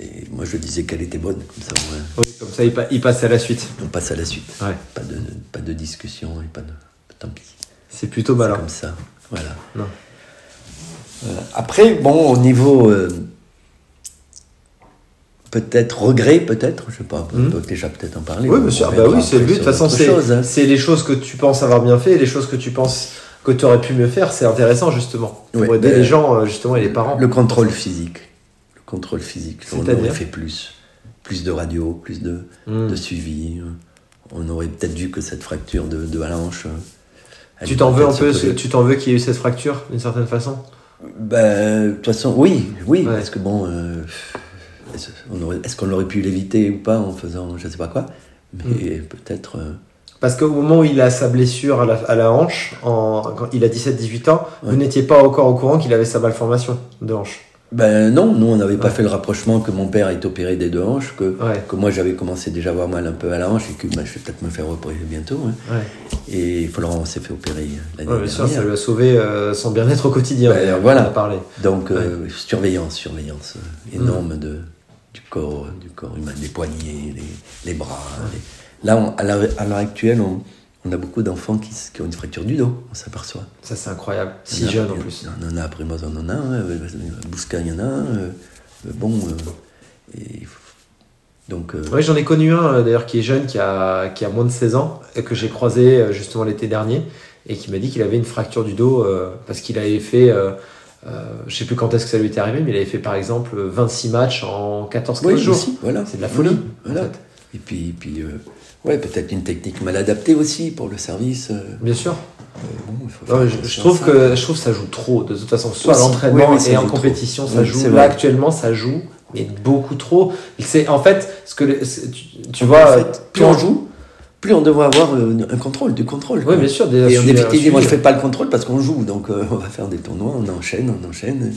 et moi je disais qu'elle était bonne, comme ça on, euh, Oui, comme ça, il, pa- il passe à la suite. on passe à la suite. Ouais. Pas, de, pas de discussion, et pas de. Tant pis. C'est plutôt malin. comme ça. Voilà. Non. Voilà. Après, bon, au niveau. euh, peut-être regret, peut-être, je sais pas, on peut déjà peut-être en parler. Oui, On monsieur. Bah oui, c'est le but. De toute façon, c'est hein. c'est les choses que tu penses avoir bien fait et les choses que tu penses que tu aurais pu mieux faire. C'est intéressant, justement. Pour Ouais, aider ben, les gens, euh, justement, et les parents. Le contrôle physique. Le contrôle physique. On aurait fait plus. Plus de radio, plus de, Hmm. de suivi. On aurait peut-être vu que cette fracture de, de la hanche. elle Tu t'en veux un peu, tu t'en veux qu'il y ait eu cette fracture, d'une certaine façon? Ben, de toute façon, oui, oui, Ouais. parce que bon, euh, est-ce qu'on aurait pu l'éviter ou pas en faisant je sais pas quoi? Mais Mm. peut-être. euh, Parce qu'au moment où il a sa blessure à la, à la hanche, en, quand il a 17-18 ans, vous n'étiez pas encore au courant qu'il avait sa malformation de hanche. Ben non, nous on n'avait pas fait le rapprochement que mon père est opéré des deux hanches, que, Ouais, que moi j'avais commencé déjà à avoir mal un peu à la hanche et que ben, je vais peut-être me faire opérer bientôt. hein. ouais. Et Florent s'est fait opérer l'année Ouais, bien sûr, dernière. ça lui a sauvé euh, son bien-être au quotidien. Ben, voilà. parlé. Donc euh, surveillance, surveillance euh, Mm. énorme de, du corps, du corps humain, les poignets, les, les bras. les- Là, on- à l'heure actuelle, on, on a beaucoup d'enfants qui, ont une fracture du dos, on s'aperçoit. Ça, c'est incroyable. Si jeune en il y plus. On en a, après moi, on en a un, euh, Bousca, il y en a euh, euh, bon, euh, et donc, euh, Oui, j'en ai connu un euh, d'ailleurs qui est jeune, qui a, qui a moins de 16 ans, et que j'ai croisé euh, justement l'été dernier, et qui m'a dit qu'il avait une fracture du dos euh, parce qu'il avait fait, euh, euh, je sais plus quand est-ce que ça lui était arrivé, mais il avait fait par exemple 26 matchs en 14-15 oui, jours. aussi, voilà. C'est de la folie. Voilà. En fait. Et puis, puis euh, ouais, peut-être une technique mal adaptée aussi pour le service. euh, Bien sûr. euh, bon, Non, je, je trouve ça. que je trouve que ça joue trop. De toute façon, soit à l'entraînement Oui, oui, ça et en trop. compétition, ça Oui, joue. Là vrai. actuellement, ça joue, mais beaucoup trop. C'est en fait ce que tu, En vois. fait, plus on joue, plus on devrait avoir euh, un contrôle, du contrôle. Oui, quoi. bien sûr. Des, Et suivi. moi je fais pas le contrôle parce qu'on joue, donc euh, (laughs) on va faire des tournois, on enchaîne, on enchaîne.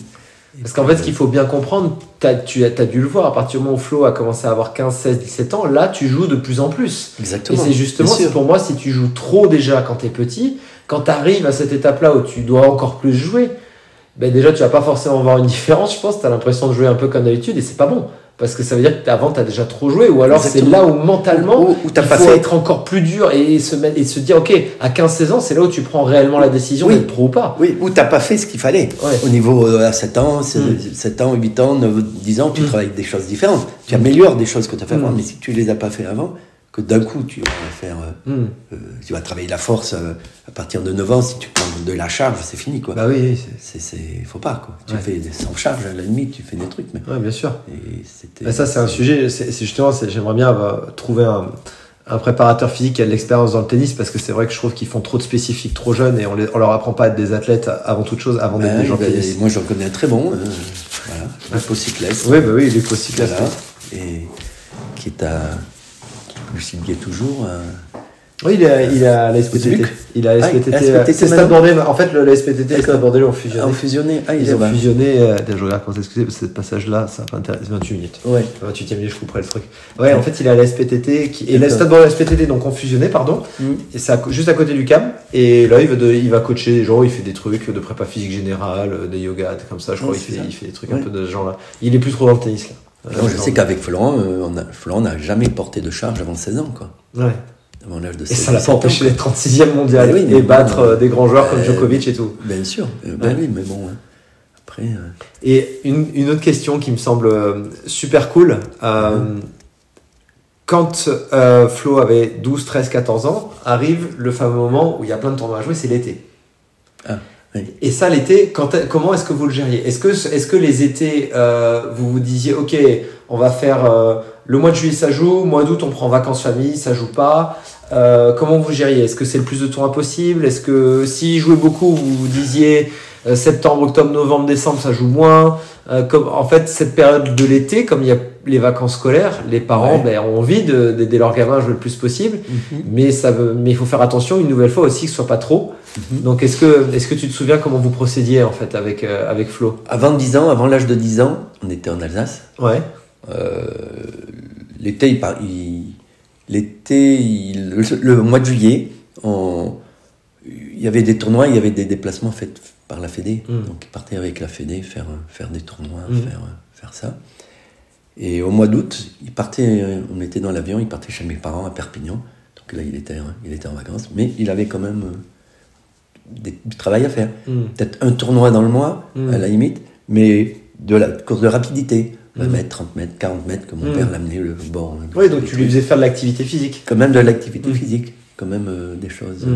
Parce qu'en fait, ce qu'il faut bien comprendre, t'as- tu as, dû le voir, à partir du moment où Flo a commencé à avoir 15, 16, 17 ans, là, tu joues de plus en plus. Et Exactement. c'est justement, pour moi, si tu joues trop déjà quand t'es petit, quand t'arrives à cette étape-là où tu dois encore plus jouer, ben déjà, tu vas pas forcément voir une (laughs) différence, je pense. T'as l'impression de jouer un peu comme d'habitude et c'est pas bon. Parce que ça veut dire qu'avant, t'as déjà trop joué, ou alors c'est là où mentalement, Ou- ou t'as il faut être encore plus dur et se, mettre- et se dire, ok, à 15-16 ans, c'est là où tu prends réellement la décision Oui. d'être pro ou pas. Oui, ou t'as pas fait ce qu'il fallait. Ouais. Au niveau euh, à 7 ans, c'est- Mm. 7 ans, 8 ans, 9, 10 ans, tu Mm. travailles des choses différentes. Tu améliores des choses que tu as fait Mm. avant, mais si tu les as pas fait avant, que d'un coup tu vas faire, euh, Hmm. euh, tu vas travailler la force euh, à partir de 9 ans, si tu prends de la charge, c'est fini quoi. Bah oui, c'est- C'est, faut pas quoi. Tu Ouais. fais des sans charge à la limite, tu fais des trucs, mais ouais, bien sûr. et c'était. Ça, c'est un sujet. C'est justement, j'aimerais bien trouver un, un préparateur physique qui a de l'expérience dans le tennis parce que c'est vrai que je trouve qu'ils font trop de spécifiques trop jeunes et on, les, on leur apprend pas à être des athlètes avant toute chose, avant d'être Ouais, des gens tennis. moi j'en connais un très bon, euh, voilà. Oui, bah oui, les cyclistes. Voilà. Et qui est à qui est toujours. À, oui, il a, il a la SPTT. Il a la SPTT. Ah, SPTT, c'est Stade Bordelais. En fait, le, la SPTT et Stade Bordelais ont fusionné. ont fusionné. Ah, ils, ont fusionné. Euh, je regarde quand c'est ce passage-là, ça intéresse 28 minutes. Ouais. 28 e minute, je couperai le truc. Ouais, en fait, il a la SPTT qui, et le Stade Bordelais et SPTT donc ont fusionné, pardon. Mm. Et c'est juste à côté du CAM. Et là, il va, de, il va coacher des gens. Il fait des trucs de prépa physique générale, euh, des yoga, comme ça. Je crois qu'il fait, il fait des trucs un peu de ce genre-là. Il est plus trop dans le tennis là. Non, je sais qu'avec Florent, euh, on a, Florent n'a jamais porté de charge avant 16 ans, quoi. Ouais. Avant l'âge de 16 Et ça l'a pas empêché d'être 36e mondial ah et battre euh, des grands joueurs comme Djokovic et tout. Bien sûr, ben oui, mais bon. Hein. Après. Euh, et une, une, autre question qui me semble super cool. Quand Flo avait 12, 13, 14 ans, arrive le fameux moment où il y a plein de tournois à jouer, c'est l'été. Ah. Et ça, l'été, comment est-ce que vous le gériez? Est-ce que, est que les étés, euh, vous vous disiez, ok, on va faire euh, le mois de juillet, ça joue, mois d'août, on prend vacances famille, ça joue pas? Euh, Comment vous gériez? Est-ce que c'est le plus de tournois possible Est-ce que s'il jouait beaucoup, vous vous disiez septembre, octobre, novembre, décembre, ça joue moins? Comme, En fait, cette période de l'été, comme il y a les vacances scolaires, les parents ben, ont envie d'aider leurs gamins à jouer le plus possible, mhm. mais, ça mais il faut faire attention une nouvelle fois aussi que ce soit pas trop. Mhm. Donc, est-ce que, est que tu te souviens comment vous procédiez en fait avec, euh, avec Flo? Avant 10 ans, avant l'âge de 10 ans, on était en Alsace. Ouais. Euh, l'été, il, l'été, le, mois de juillet, il y avait des tournois, il y avait des déplacements faits par la Fédé. Mhm. Donc, il partait avec la Fédé faire, faire des tournois, mhm. faire, faire ça. Et au mois d'août, il partait, on était dans l'avion, il partait chez mes parents à Perpignan. Donc là, il était, il était en vacances, mais il avait quand même euh, du travail à faire. Hmm. Peut-être un tournoi dans le mois, hmm. à la limite, mais de la course de rapidité. 20 hmm. mètres, 30 mètres, 40 mètres, que mon père l'amenait le bord. Oui, donc tu lui faisais faire de l'activité physique. Quand même de l'activité physique, quand même euh, des choses.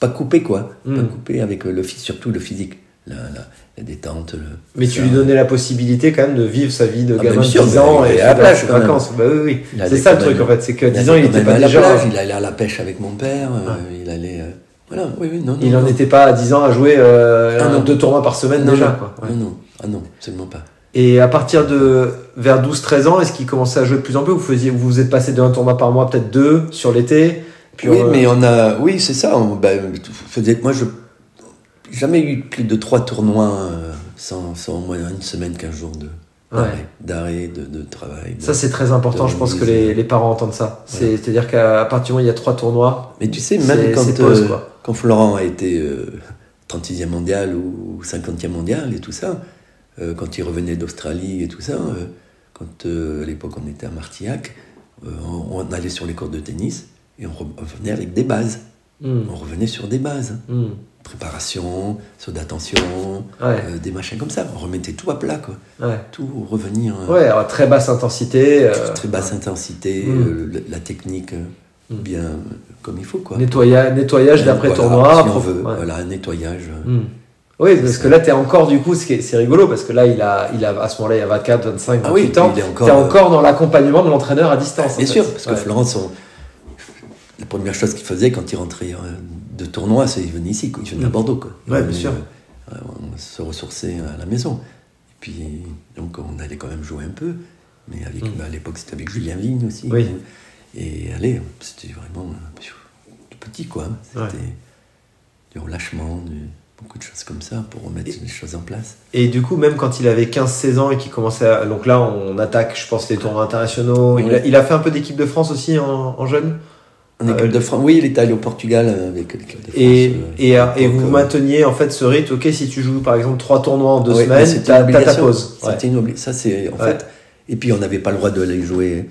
pas coupé, quoi. Pas coupé avec le, surtout le physique. La, la, détente. mais tu lui donnais la possibilité quand même de vivre sa vie de ah, gamin de 10 ans et à la plage, vacances. Bah, oui, oui. C'est ça le truc en fait, c'est que 10 ans il était pas déjà. Il allait à la pêche avec mon père, euh, il allait. Euh, voilà, oui, oui, non, Il n'en était pas à 10 ans à jouer euh, ah, deux tournois par semaine déjà. Quoi. Non, ah non, absolument pas. Et à partir de vers 12-13 ans, est-ce qu'il commençait à jouer de plus en plus? Vous faisiez, vous, vous êtes passé d'un tournoi par mois, peut-être deux sur l'été Oui, mais on a, oui, c'est ça. ben, moi, je jamais eu plus de trois tournois euh, sans, sans au moins une semaine, 15 jours de, d'arrêt, de, de, travail. ça, c'est très important. Je pense que les, les parents entendent ça. C'est-à-dire qu'à partir du moment où il y a trois tournois. Mais tu sais, même quand, euh, quand Florent a été 36e euh, mondial ou 50e mondial et tout ça, euh, quand il revenait d'Australie et tout ça, quand à l'époque on était à Martillac, on, allait sur les cours de tennis et on revenait avec des bases. Hmm. On revenait sur des bases. Hmm préparation, saut d'attention, euh, des machins comme ça. On remettait tout à plat, quoi. Tout revenir. Euh, ouais, alors, très basse intensité. Euh, très, basse intensité, mm. la technique bien comme il faut, quoi. Nettoyage, nettoyage d'après tournoi. Si on veut, voilà, nettoyage. Mm. Oui, parce que là, tu es encore, du coup, c'est rigolo, parce que là, il a, il a à ce moment-là, il a 24, 25, 28 ans. Tu es encore dans l'accompagnement de l'entraîneur à distance. Bien sûr, parce que Florence, la première chose qu'il faisait quand il rentrait de tournoi, c'est il venait ici, quoi. il venait à mm. Bordeaux. Quoi. Ouais, bien sûr. Euh, on se ressourçait à la maison. Et puis, donc, on allait quand même jouer un peu. Mais avec, mm. bah, à l'époque, c'était avec Julien Vigne aussi. Oui. Et allez, c'était vraiment tout petit, quoi. C'était du relâchement, beaucoup de choses comme ça pour remettre les choses en place. Et du coup, même quand il avait 15-16 ans et qu'il commençait à... Donc là, on attaque, je pense, les tournois internationaux. Il, a, fait un peu d'équipe de France aussi en, en jeune en équipe euh, de France, oui, il est allé au Portugal euh, avec l'équipe de France. Et, euh, et, et vous mainteniez en fait ce rythme, ok, si tu joues par exemple trois tournois en deux semaines, t'as ta pause. C'était une Ça, c'est en fait. Et puis on n'avait pas le droit d'aller jouer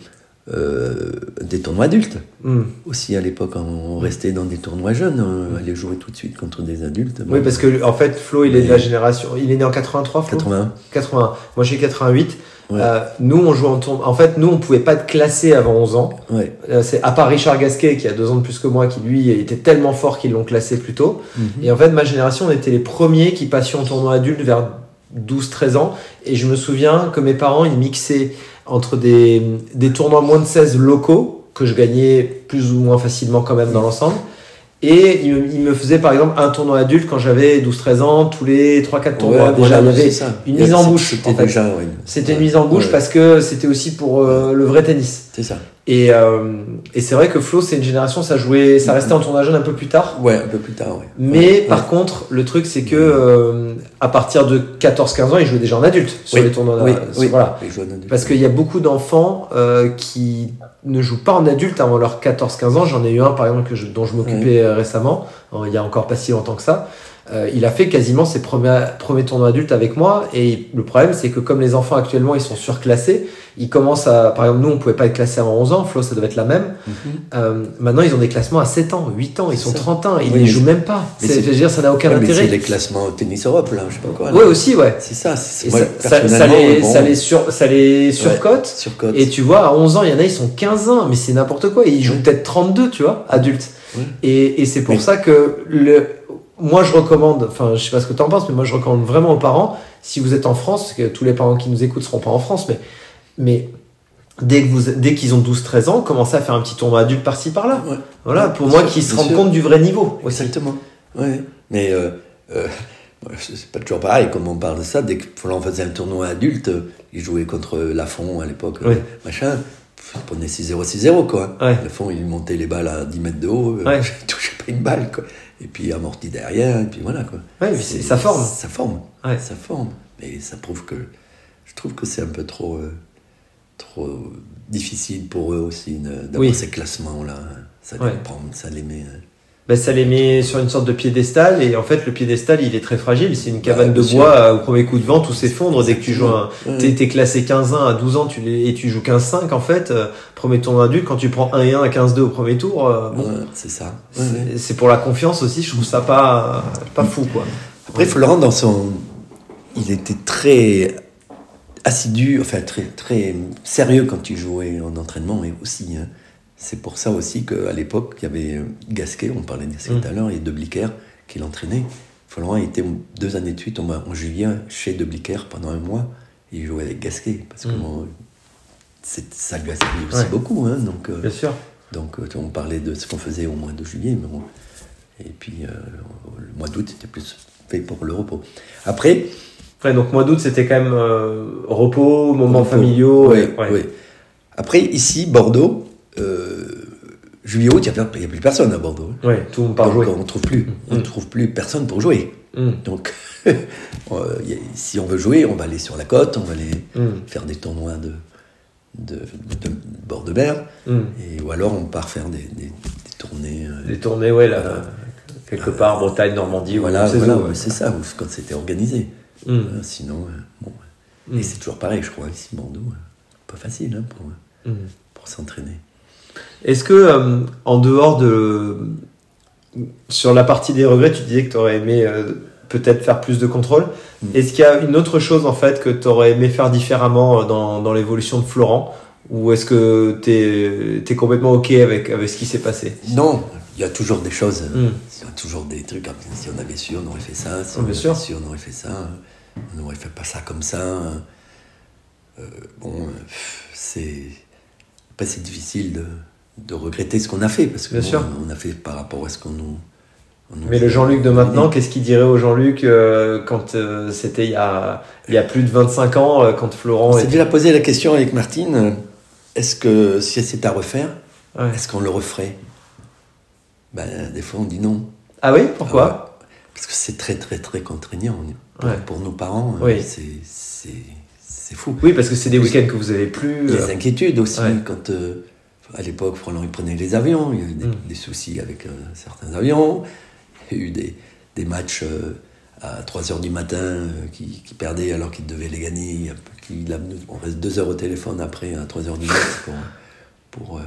euh, des tournois adultes. Hmm. Aussi à l'époque, on restait dans des tournois jeunes, on allait jouer tout de suite contre des adultes. Oui, parce que en fait, Flo, il est de la génération. Il est né en 83, Flo? 81. 81. Moi, j'ai 88. Euh, nous, on joue en En fait, nous, on pouvait pas être classé avant 11 ans. Euh, c'est à part Richard Gasquet, qui a deux ans de plus que moi, qui lui était tellement fort qu'ils l'ont classé plus tôt. Mhm. Et en fait, ma génération, on était les premiers qui passions en tournoi adulte vers 12-13 ans. Et je me souviens que mes parents, ils mixaient entre des, des tournois moins de 16 locaux, que je gagnais plus ou moins facilement quand même dans l'ensemble, Et il me, il me faisait par exemple un tournoi adulte quand j'avais 12-13 ans, tous les 3-4 tournois. Ouais, déjà, voilà, il y avait c'est ça. une mise en bouche. C'était en fait. déjà, ouais. C'était une mise en bouche parce que c'était aussi pour euh, le vrai tennis. C'est ça. Et, euh, et c'est vrai que Flo, c'est une génération, ça jouait, ça restait en tournoi jeune un peu plus tard. Ouais, un peu plus tard, ouais. Mais Ouais, par contre, le truc, c'est que euh, à partir de 14-15 ans, il jouait déjà en adulte sur Oui, les tournois. oui, sur- oui. Voilà. Parce qu'il y a beaucoup d'enfants euh, qui ne jouent pas en adulte avant leurs 14-15 ans. J'en ai eu un, par exemple, que je- dont je m'occupais euh, récemment, euh, il y a encore pas si longtemps que ça. Euh, il a fait quasiment ses premiers, premiers tournois adultes avec moi. Et le problème, c'est que comme les enfants actuellement, ils sont surclassés, ils commencent à... Par exemple, nous, on pouvait pas être classé avant 11 ans. Flo, ça devait être la même. Mhm. Euh, maintenant, ils ont des classements à 7 ans, 8 ans. Ils sont C'est ça. 30 ans. Ils Oui, ne jouent même pas. mais C'est- c'est- Je veux dire, ça n'a aucun Ouais, mais c'est intérêt. les classements au tennis Europe, là, je sais pas quoi. là. Ouais, aussi, ouais. C'est ça. moi, ça, ça, les, bon, ça les sur, ça les surcote. surcote. Et tu vois, à 11 ans, il y en a, ils sont 15 ans, mais c'est n'importe quoi. Et ils jouent Ouais. peut-être 32, tu vois, adultes. Ouais. Et, et c'est pour Mais- ça que le, moi, je recommande, enfin, je sais pas ce que tu en penses, mais moi, je recommande vraiment aux parents, si vous êtes en France, parce que tous les parents qui nous écoutent seront pas en France, mais, mais dès que vous, dès qu'ils ont 12-13 ans, commencez à faire un petit tournoi adulte par-ci, par-là. Ouais. Voilà, Ouais, pour moi, qu'ils se rendent sûr. compte du vrai niveau aussi. Exactement. Ouais. Mais euh, euh, (laughs) c'est pas toujours pareil, comme on parle de ça. Dès que on faisait un tournoi adulte, euh, ils jouaient contre Lafont à l'époque, Oui. machin. Ils prenaient 6-0, 6-0, quoi. Ouais. Lafont, il montait les balles à 10 mètres de haut. euh, Ouais. (laughs) Je touchais pas une balle, quoi. Et puis amorti derrière, et puis voilà, quoi. Ouais, c'est- ça forme. Ça forme. Ouais. Ça forme. Mais ça prouve que. Je trouve que c'est un peu trop. euh, trop difficile pour eux aussi d'avoir Oui. ces classements-là. Ça les Ouais. prend, ça les met. euh, Ben, ça les met sur une sorte de piédestal et en fait le piédestal il est très fragile c'est une cabane Ouais, de bois euh, au premier coup de vent tout s'effondre dès que tu joues un t'es t'es classé 15-1 à 12 ans tu et tu joues 15-5 en fait euh, premier tour adulte quand tu prends 1 et 1 à 15-2 au premier tour euh, bon, Ouais, c'est ça. Ouais, ouais. c'est- c'est pour la confiance aussi je trouve ça pas pas fou quoi Après, Florent, dans son. Il était très assidu, enfin très, très sérieux quand il jouait en entraînement et aussi. hein. C'est pour ça aussi qu'à l'époque, il y avait Gasquet, on parlait de Gasquet Mm. tout à l'heure, et De qui l'entraînait. Florent était deux années de suite en, juillet chez De pendant un mois. Et il jouait avec Gasquet parce que Mm. ça lui a servi aussi Ouais. beaucoup. hein, donc, euh, bien sûr donc euh, on parlait de ce qu'on faisait au mois de juillet, mais bon. Et puis euh, le mois d'août, c'était plus fait pour le repos. Après, après donc mois d'août c'était quand même euh, repos moments repos. familiaux ouais. oui. Après, ici, Bordeaux, euh, juillet-août, il n'y a, plus- a personne à Bordeaux. hein. Ouais, tout le monde part jouer on ne trouve plus, on Mm. trouve plus personne pour jouer. Mm, Donc, (laughs) euh, a- si on veut jouer, on va aller sur la côte, on va aller mm, faire des tournois de, de, de bord de mer, et, ou alors on part faire des, des- des tournées. euh, les tournées ouais là Voilà. quelque part Bretagne Normandie voilà, sais voilà, ouais. c'est ça, ou quand c'était organisé. Euh, Sinon, euh, bon. Et c'est toujours pareil, je crois, ici, Bordeaux. euh, Pas facile hein, pour, pour s'entraîner. Est-ce que, euh, en dehors de. Sur la partie des regrets, tu disais que tu aurais aimé euh, peut-être faire plus de contrôle. Mm. Est-ce qu'il y a une autre chose, en fait, que tu aurais aimé faire différemment euh, dans, dans l'évolution de Florent? Ou est-ce que tu es, complètement OK avec, avec ce qui s'est passé? Non, il y a toujours des choses. Mm. Il y a toujours des trucs. ah, Si on avait su, on aurait fait ça. Si Oh, on avait sûr. su, on aurait fait ça. On n'aurait fait pas ça comme ça. Euh, bon, c'est. Après, c'est difficile de, de regretter ce qu'on a fait parce que Bien bon, sûr. on a fait par rapport à ce qu'on nous. Mais le Jean-Luc de maintenant, qu'est-ce qu'il dirait au Jean-Luc euh, quand euh, c'était il y a, il y a plus de 25 ans, euh, quand Florent On s'est était... déjà posé la question avec Martine. Est-ce que si c'est à refaire, Ouais. est-ce qu'on le referait? Ben, Des fois, on dit non. Ah oui? Pourquoi? Ah ouais. Parce que c'est très, très, très contraignant. Pour, Ouais. pour nos parents, Oui. c'est, c'est, fou. Oui, parce que c'est des week-ends que vous avez plus. A euh, des inquiétudes aussi. Ouais. Quand, euh, à l'époque, Frolon, il prenait les avions. Il y a eu des, Mm. des soucis avec euh, certains avions. Il y a eu des, des matchs euh, à 3 heures du matin qui, qui perdaient alors qu'ils devaient les gagner. Qui, là, on reste 2 heures au téléphone après, à 3 heures du matin, pour, pour,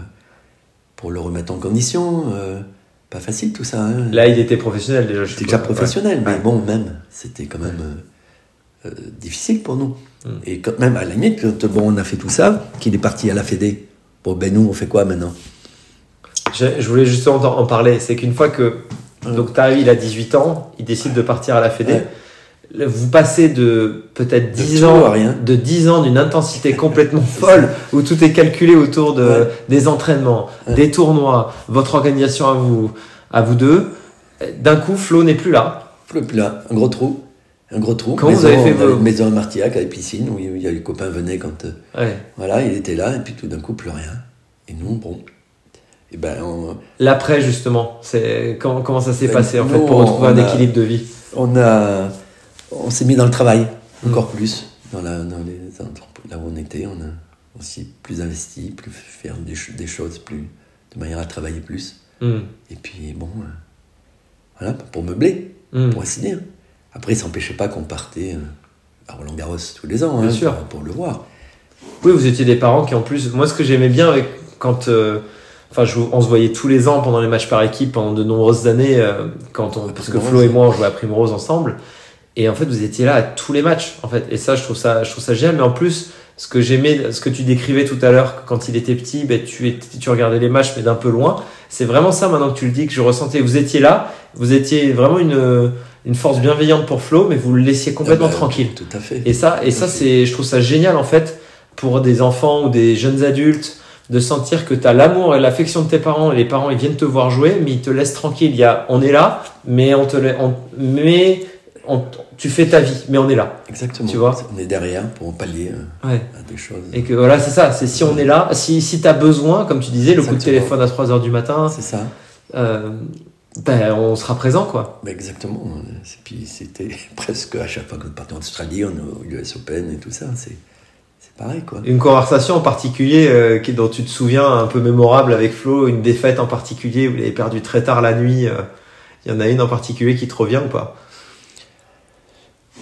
pour le remettre en condition. pas facile tout ça. hein. Là, il était professionnel déjà. C'était déjà professionnel, mais Ouais. bon, même, c'était quand même euh, difficile pour nous. Mm. Et quand même, à la limite, quand bon, on a fait tout ça, qu'il est parti à la Fédé, bon, ben nous, on fait quoi maintenant? Je, je voulais justement en en parler. C'est qu'une fois que. Donc, t'arrives, il a 18 ans, il décide de partir à la Fédé. Ouais. Vous passez de peut-être De 10 tout ans, rien. de 10 ans d'une intensité complètement (laughs) folle, où tout est calculé autour de, Ouais. des entraînements, Ouais. des tournois, votre organisation à vous, à vous deux. D'un coup, Flo n'est plus là. Flo n'est plus là, un gros trou. Un gros trou. Comment vous avez fait a vos- une maison à Martillac, à la piscine, où il y a les copains venaient quand. euh, Ouais. Voilà, il était là, et puis tout d'un coup, plus rien. Et nous, bon. Et ben, on, L'après, justement, c'est comment, comment ça s'est Ben, passé en fait pour retrouver un a- équilibre de vie? On a. On s'est mis dans le travail, Mm. encore plus. Dans, la, dans les là où on était, on a aussi plus investi, plus faire des, ch- des choses plus. de manière à travailler plus. Hmm. Et puis, bon. euh, voilà, pour meubler. Hmm. pour ainsi dire. Après, ça n'empêchait pas qu'on partait euh, à Roland Garros tous les ans, Bien hein, sûr. Pour, le voir. Oui, vous étiez des parents qui en plus, moi ce que j'aimais bien avec quand, euh, enfin, je, on se voyait tous les ans pendant les matchs par équipe pendant de nombreuses années, euh, quand on, parce que. Flo et moi on jouait à Primrose ensemble, et en fait vous étiez là à tous les matchs, en fait, et ça je trouve ça, je trouve ça génial, mais en plus ce que j'aimais, ce que tu décrivais tout à l'heure, quand il était petit, ben, tu, étais- tu regardais les matchs mais d'un peu loin, c'est vraiment ça maintenant que tu le dis que je ressentais, vous étiez là, vous étiez vraiment une, une force bienveillante pour Flo, mais vous le laissiez complètement Ah bah, tranquille. Tout à fait. Et ça, et Tout ça c'est, je trouve ça génial en fait pour des enfants ou des jeunes adultes de sentir que tu as l'amour et l'affection de tes parents et les parents ils viennent te voir jouer mais ils te laissent tranquille. Il y a, on est là, mais on te, on, mais on- tu fais ta vie, mais on est là. Exactement. Tu vois On est derrière pour pallier euh, Ouais. à des choses. Et que voilà, c'est ça. C'est si on est là, si, si tu as besoin, comme tu disais, le coup de téléphone à 3 heures du matin, C'est ça. euh, ben, on sera présent quoi. Mais exactement. Et puis c'était (laughs) presque à chaque fois qu'on partait en Australie, on au US Open et tout ça. C'est c'est pareil, quoi. Une conversation en particulier euh, qui, dont tu te souviens un peu mémorable avec Flo, une défaite en particulier où vous l'avez perdu très tard la nuit. euh, Il y en a une en particulier qui te revient ou pas?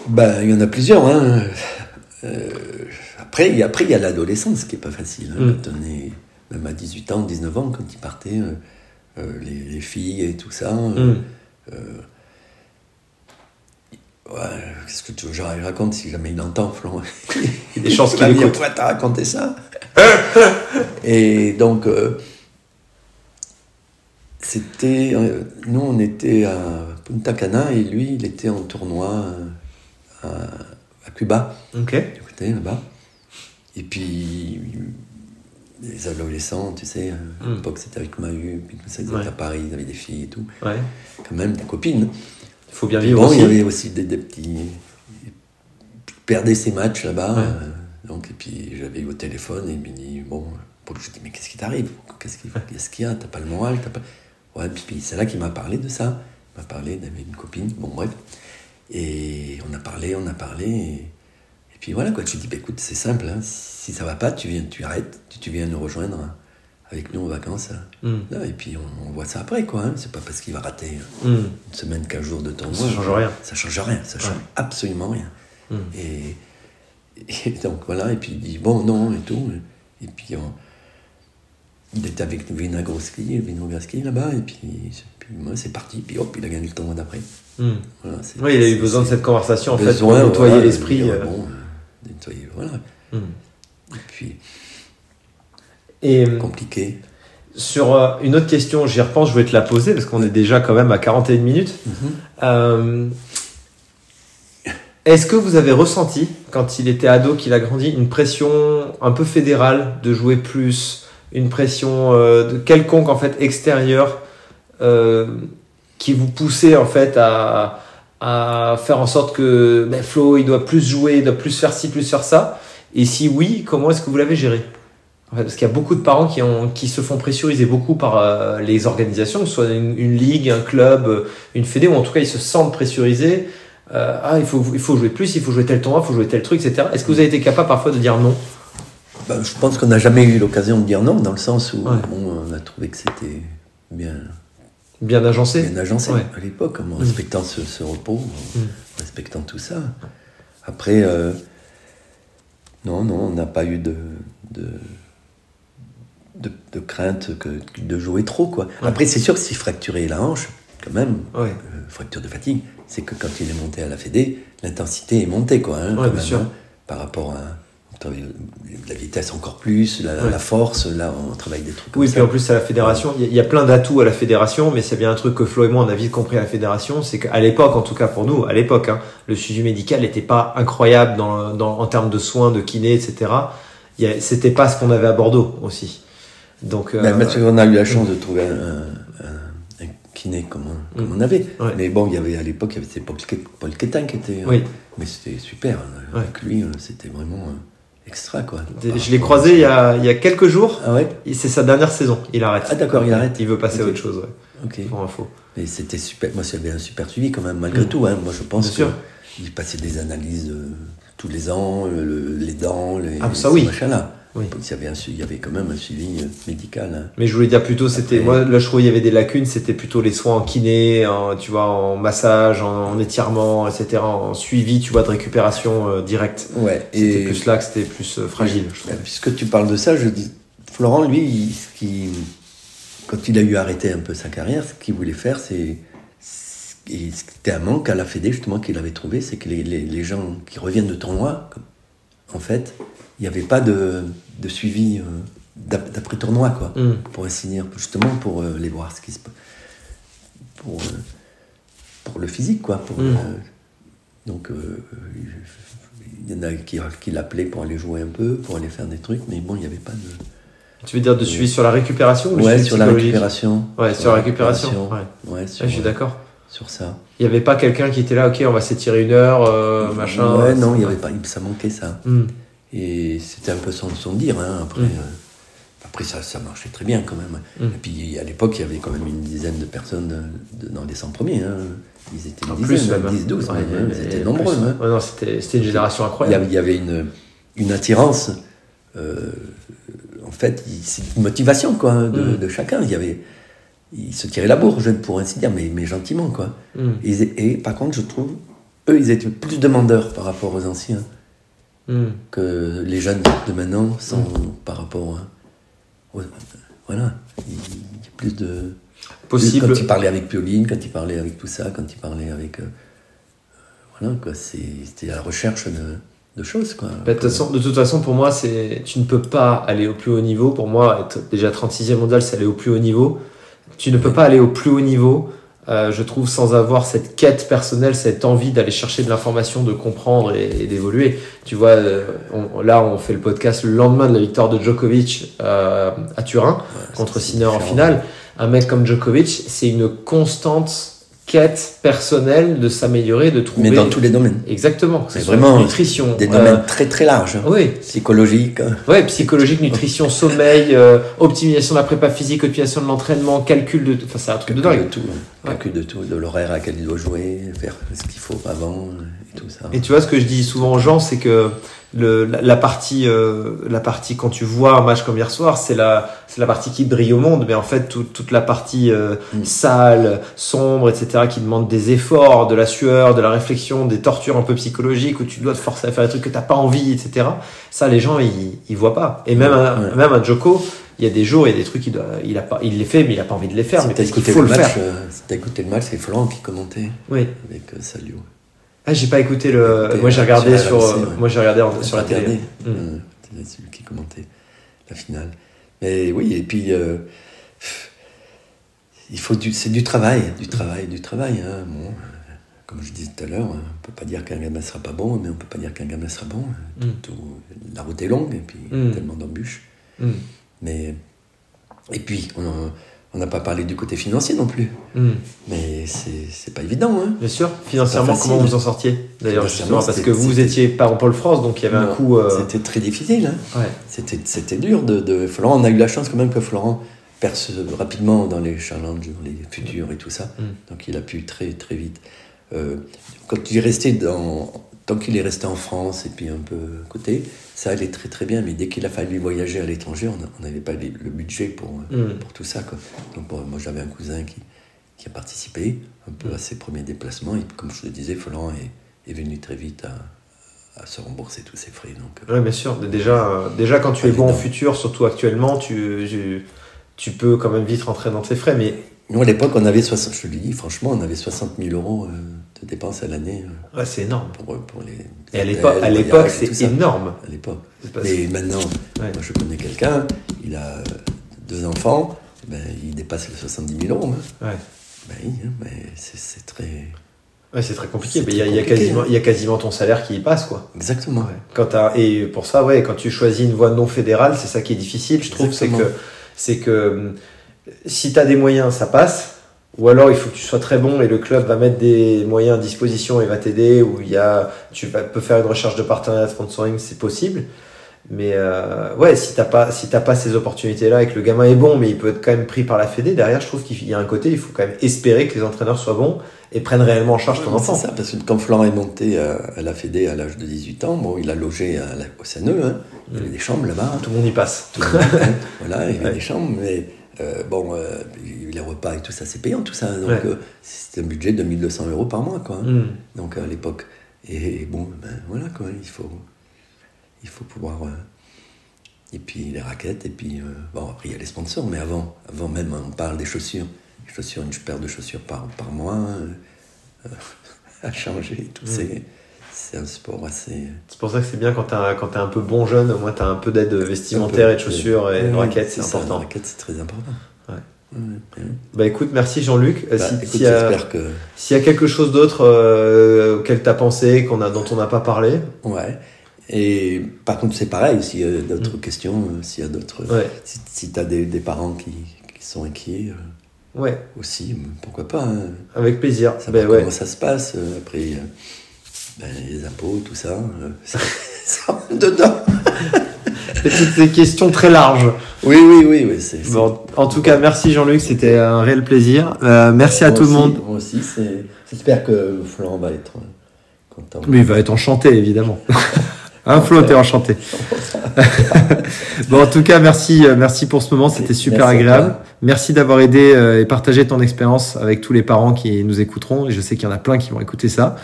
Ben, il y en a plusieurs. Hein. Euh, après, il y a- après, il y a l'adolescence qui est pas facile. hein, Mm. Quand on est même à 18 ans, 19 ans, quand ils partaient, euh, euh, les, les filles et tout ça. euh, Hmm. ouais, Qu'est-ce que tu veux que je raconte si jamais il entend, Florent (laughs) Il y a des chances qu'il écoute. Pourquoi t'as raconté ça (laughs) Et donc, euh, c'était. euh, nous, on était à Punta Cana et lui, il était en tournoi euh, à, à Cuba, Ok. écoutez, là-bas. Et puis, les adolescents, tu sais, à Mm. l'époque c'était avec Mahu, puis tout ça, ils Ouais. étaient à Paris, ils avaient des filles et tout, Ouais. quand même des copines. Il faut bien Puis vivre bon, aussi. il y avait aussi des, des petits. Il perdait ses matchs là-bas. Ouais. euh, donc, et puis j'avais eu au téléphone et il me dit Bon, pour lui, je dis Mais qu'est-ce qui t'arrive? Qu'est-ce qu'il y a? T'as pas le moral t'as pas... Ouais, puis, puis c'est là qu'il m'a parlé de ça. Il m'a parlé d'avait une copine. Bon, bref. Et on a parlé, on a parlé. Et, et puis voilà, quoi. Je lui dis bah, Écoute, c'est simple. hein, si ça va pas, tu, viens, tu arrêtes. Tu, tu viens nous rejoindre avec nous en vacances. Hmm. Là, et puis on, on voit ça après, quoi. hein. C'est pas parce qu'il va rater Hmm. une semaine, 15 jours de tournoi. Ça change rien. Ça change rien, ça change Ouais. absolument rien. Mm. Et, et (laughs) donc voilà, et puis il dit bon, non, et tout. Et puis on- il était avec Vinogroski, Vinogroski là-bas, et puis, puis moi c'est parti, puis hop, il a gagné le tournoi d'après. Hmm. Voilà, c'est- Oui, il a eu besoin de cette conversation en fait pour nettoyer l'esprit. euh. Bon, euh, nettoyer, voilà. Hmm. Et puis Et euh, compliqué. sur euh, une autre question, j'y repense, je vais te la poser parce qu'on est déjà quand même à 41 minutes. Mhm. Euh, Est-ce que vous avez ressenti, quand il était ado, qu'il a grandi, une pression un peu fédérale de jouer plus, une pression euh, de quelconque en fait extérieure euh, qui vous poussait en fait à, à faire en sorte que ben, Flo il doit plus jouer, il doit plus faire ci, plus faire ça Et si oui, comment est-ce que vous l'avez géré? En fait, Parce qu'il y a beaucoup de parents qui, ont, qui se font pressuriser beaucoup par euh, les organisations, que ce soit une, une ligue, un club, une fédé, ou en tout cas ils se sentent pressurisés. Euh, ah, il faut, il faut jouer plus, il faut jouer tel tournoi, il faut jouer tel truc, etc. Est-ce que vous avez été capable parfois de dire non? Ben, je pense qu'on n'a jamais eu l'occasion de dire non, dans le sens où Ouais. bon, on a trouvé que c'était bien, Bien agencé bien agencé Ouais. à l'époque, en Mm. respectant ce, ce repos, en Mm. respectant tout ça. Après, euh, non, non, on n'a pas eu de, de, de, de crainte que, de jouer trop. Quoi. Après, c'est sûr que s'il fracturait la hanche, quand même, Ouais. euh, fracture de fatigue, c'est que quand il est monté à la Fédé, l'intensité est montée, quoi, hein, quand même, hein, par rapport à travaille la vitesse encore plus, la, Ouais. la force, là, on travaille des trucs comme Oui, ça. puis en plus à la fédération, il y a- il y, a plein d'atouts à la fédération, mais c'est bien un truc que Flo et moi on a vite compris à la fédération, c'est qu'à l'époque, en tout cas pour nous, à l'époque, hein, le suivi médical n'était pas incroyable dans, dans- en termes de soins, de kiné, etc. C'était pas ce qu'on avait à Bordeaux aussi. Donc, euh, qu'on a eu la chance de trouver un, kiné comme on, comme Mm. on avait. Ouais. Mais bon, il y avait à l'époque, il y avait Paul, Paul Quétin qui était. euh, Oui. Mais c'était super. hein. Ouais. Avec lui, c'était vraiment euh, extra, quoi. Je l'ai croisé il y, a, il y a quelques jours. Ah ouais C'est sa dernière saison. Il arrête. Ah, d'accord, il arrête. Il veut passer à autre chose, ouais, Ok. pour info. Mais c'était super. Moi, j'avais un super suivi quand même, malgré Mm. tout. hein. Moi, je pense Bien sûr. qu'il passait des analyses euh, tous les ans, euh, le- les dents, les, Ah, ça, oui. machins-là. Oui. Il y, avait un, su- il y avait quand même un suivi euh, médical. hein. Mais je voulais dire plutôt, c'était moi là je trouvais il y avait des lacunes, c'était plutôt les soins en kiné, en, tu vois, en massage, en, en étirement, etc., en suivi, tu vois, de récupération euh, directe. Ouais. C'était Et plus là que c'était plus euh, fragile, je. Puisque tu parles de ça, je dis, Florent, lui, il- ce qui, quand il a eu arrêté un peu sa carrière, ce qu'il voulait faire, c'est. C'était un manque à la Fédé, justement, qu'il avait trouvé, c'est que les, les- les gens qui reviennent de tournoi, en fait, il n'y avait pas de, de suivi euh, d'ap- d'après-tournoi, quoi, Hmm. pour dire, justement pour euh, les voir ce qui se passe. Pour, euh, pour le physique, quoi. Pour, Mm. euh, donc, il y en a qui, qui l'appelaient pour aller jouer un peu, pour aller faire des trucs, mais bon, il n'y avait pas de. Tu veux dire de suivi sur la récupération ou Ouais, sur la récupération. Ouais, sur la récupération. Ouais. Ouais, sur, Ouais, je suis d'accord. sur ça. Il n'y avait pas quelqu'un qui était là, ok, on va s'étirer une heure, machin. Ouais, non, il y ça- avait pas, ça manquait ça. Hmm. Et c'était un peu son, son dire, hein, après. Mm. euh, après, ça, ça marchait très bien quand même. Mm. Et puis, à l'époque, il y avait quand même une dizaine de personnes euh, de- dans les 100 premiers. hein. Ils étaient une En dizaine, plus, hein, même. 10, 12, Ouais, même, hein, ils étaient nombreux. hein. C'était une génération incroyable. il y avait une, une attirance, euh, en fait, c'est une motivation quoi, de, Mm. de chacun. Il y avait, ils se tiraient la bourre, je pour ainsi dire, mais, mais gentiment quoi. Et, et par contre, je trouve, eux, ils étaient plus demandeurs par rapport aux anciens Hmm. que les jeunes de maintenant sont par rapport à, aux- voilà, il y a plus de Possible. quand il parlait avec Pioline, quand il parlait avec tout ça, quand il parlait avec. euh, voilà, quoi, c'était à la recherche de, de choses, quoi. Bah, de, toute façon, de toute façon, pour moi, c'est tu ne peux pas aller au plus haut niveau. Pour moi, être déjà 36e mondial, c'est aller au plus haut niveau. Tu ne peux pas aller au plus haut niveau, euh, je trouve, sans avoir cette quête personnelle, cette envie d'aller chercher de l'information, de comprendre et, et d'évoluer. Tu vois, euh, on- là, on fait le podcast le lendemain de la victoire de Djokovic euh, à Turin Ouais, contre Sinner en finale. Un mec comme Djokovic, c'est une constante quête personnelle de s'améliorer, de trouver. Mais dans tous les domaines. Exactement. C'est vraiment nutrition. Des euh, domaines très très larges. hein. oui, Psychologique. Ouais, psychologique, nutrition, (laughs) sommeil, euh, optimisation de la prépa physique, optimisation de l'entraînement, calcul de. Enfin, c'est un truc de dingue. de tout. Calcul de tout. De l'horaire à laquelle il doit jouer, faire ce qu'il faut avant, et tout ça. Et tu vois, ce que je dis souvent aux gens, c'est que le, la, la partie, euh, la partie quand tu vois un match comme hier soir, c'est la, c'est la partie qui brille au monde, mais en fait, tout- toute la partie euh, Mm. sale, sombre, etc., qui demande des efforts, de la sueur, de la réflexion, des tortures un peu psychologiques où tu dois te forcer à faire des trucs que t'as pas envie, etc. Ça, les gens, ils, ils voient pas. Et même, un, Ouais. même un Joko, il y a des jours, il y a des trucs, il, doit, il, a pas, il les fait, mais il a pas envie de les faire. Si Mais parce qu'il écouté faut le match, faire. euh, si t'as écouté le match, c'est Florent qui commentait Oui. avec euh, Salio. Ah, j'ai pas écouté le. Écouté, moi, j'ai regardé sur ouais. Moi, j'ai regardé en- sur la télé. regardé Mm. Euh, C'est celui qui commentait la finale. Mais oui, et puis euh, il faut du, c'est du travail, du travail, du travail. hein. Bon, comme je disais tout à l'heure, on peut pas dire qu'un gamin sera pas bon, mais on peut pas dire qu'un gamin sera bon. Mm. Tout- la route est longue et puis Mm. tellement d'embûches. Mais et puis on n'a pas parlé du côté financier non plus. Mm. Mais c'est pas évident. Hein. Bien sûr. Financièrement, comment vous en sortiez D'ailleurs, justement, parce que vous étiez pas en Pôle France, donc il y avait un coût. euh, C'était très difficile. Hein. Ouais. C'était, c'était dur de, de- Florent, on a eu la chance quand même que Florent perce rapidement dans les challenges, dans les futurs et tout ça. Mm. Donc il a pu très très vite. Euh, quand il est resté dans. Tant qu'il est resté en France et puis un peu à côté, ça allait très très bien. Mais dès qu'il a fallu voyager à l'étranger, on n'avait pas les- le budget pour, Mm. pour tout ça. Quoi. Donc bon, moi j'avais un cousin qui, qui a participé un peu à ses premiers déplacements. Et comme je le disais, Florent est, est venu très vite à, à se rembourser tous ses frais. Donc, euh, Ouais, bien sûr. Déjà, euh, déjà quand tu es bon en futur, surtout actuellement, tu, tu, tu peux quand même vite rentrer dans tes frais. Mais Nous, à l'époque, on avait 60, je te le dis, franchement, on avait 60 000 euros euh, de dépenses à l'année euh, ouais, c'est énorme. pour, pour les. Et à l'époque, c'est énorme. À l'époque. Mais maintenant, Ouais. moi, je connais quelqu'un, il a euh, deux enfants, ben, il dépasse les 70 000 euros. hein. Ouais. Ben oui, hein, mais c'est très. Ouais, c'est très compliqué. Mais il y, a- y quasiment, hein. il y a quasiment ton salaire qui y passe, quoi. Exactement. Ouais. Quand t'as- et pour ça, ouais, quand tu choisis une voie non fédérale, c'est ça qui est difficile, je trouve, c'est que, c'est que hum, si tu as des moyens, ça passe. Ou alors il faut que tu sois très bon et le club va mettre des moyens à disposition et va t'aider, ou il y a, tu peux faire une recherche de partenariat de sponsoring, c'est possible. Mais euh, ouais, si t'as pas, si t'as pas ces opportunités-là et que le gamin est bon, mais il peut être quand même pris par la Fédé, derrière, je trouve qu'il y a un côté, il faut quand même espérer que les entraîneurs soient bons et prennent réellement en charge ton enfant. C'est ça, parce que quand Florent est monté à, la Fédé à l'âge de 18 ans, bon, il a logé à au CNE, hein. il y avait des chambres là-bas. Tout le monde y passe. (laughs) voilà, il y avait des chambres, mais euh, bon, euh, les repas et tout ça, c'est payant tout ça. Donc, euh, c'était un budget de 1200 euros par mois, quoi. Hein. Mm. Donc, à l'époque. Et bon, ben voilà, quoi, il faut il faut pouvoir. Et puis les raquettes, et puis. Bon, après, il y a les sponsors, mais avant, avant même, on parle des chaussures. Les chaussures, une paire de chaussures par, par mois, (laughs) à changer, tout. Mm. C'est un sport assez. C'est pour ça que c'est bien quand tu es, un peu bon jeune, au moins tu as un peu d'aide vestimentaire et de chaussures et de raquettes, c'est important. raquettes, c'est très important. Bah écoute, merci Jean-Luc. Bah, S'il y, y, a quelque chose d'autre auquel tu as pensé, qu'on a, dont on n'a pas parlé. Ouais. Et par contre, c'est pareil, s'il y a d'autres mm. questions, euh, s'il y a d'autres. Si, tu as des, des, parents qui, qui sont inquiets. Euh, ouais. Aussi, pourquoi pas. Hein. Avec plaisir. Ben comment ça se passe. Euh, après, ben, les impôts, tout ça. (laughs) ça, rentre dedans. (laughs) C'est toutes ces questions très larges. Oui, oui, oui. oui bon, en tout cas, merci Jean-Luc, c'était un réel plaisir. merci à tout le monde. Moi aussi, j'espère que Florent va être content. Mais il va être enchanté, évidemment. (laughs) Un Flo, t'es enchanté. (laughs) bon, en tout cas, merci, euh, merci pour ce moment. C'était super agréable. Merci d'avoir aidé euh, et partagé ton expérience avec tous les parents qui nous écouteront. Et je sais qu'il y en a plein qui vont écouter ça.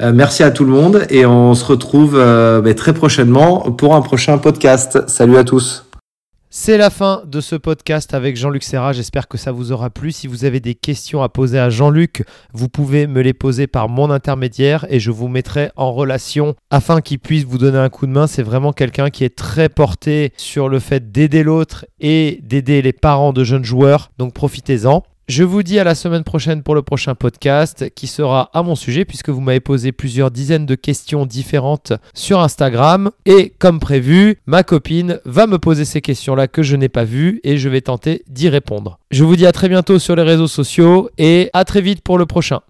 Euh, merci à tout le monde et on se retrouve ben, très prochainement pour un prochain podcast. Salut à tous. C'est la fin de ce podcast avec Jean-Luc Serra. J'espère que ça vous aura plu. Si vous avez des questions à poser à Jean-Luc, vous pouvez me les poser par mon intermédiaire et je vous mettrai en relation afin qu'il puisse vous donner un coup de main. C'est vraiment quelqu'un qui est très porté sur le fait d'aider l'autre et d'aider les parents de jeunes joueurs. Donc profitez-en. Je vous dis à la semaine prochaine pour le prochain podcast qui sera à mon sujet puisque vous m'avez posé plusieurs dizaines de questions différentes sur Instagram et comme prévu, ma copine va me poser ces questions-là que je n'ai pas vues et je vais tenter d'y répondre. Je vous dis à très bientôt sur les réseaux sociaux et à très vite pour le prochain.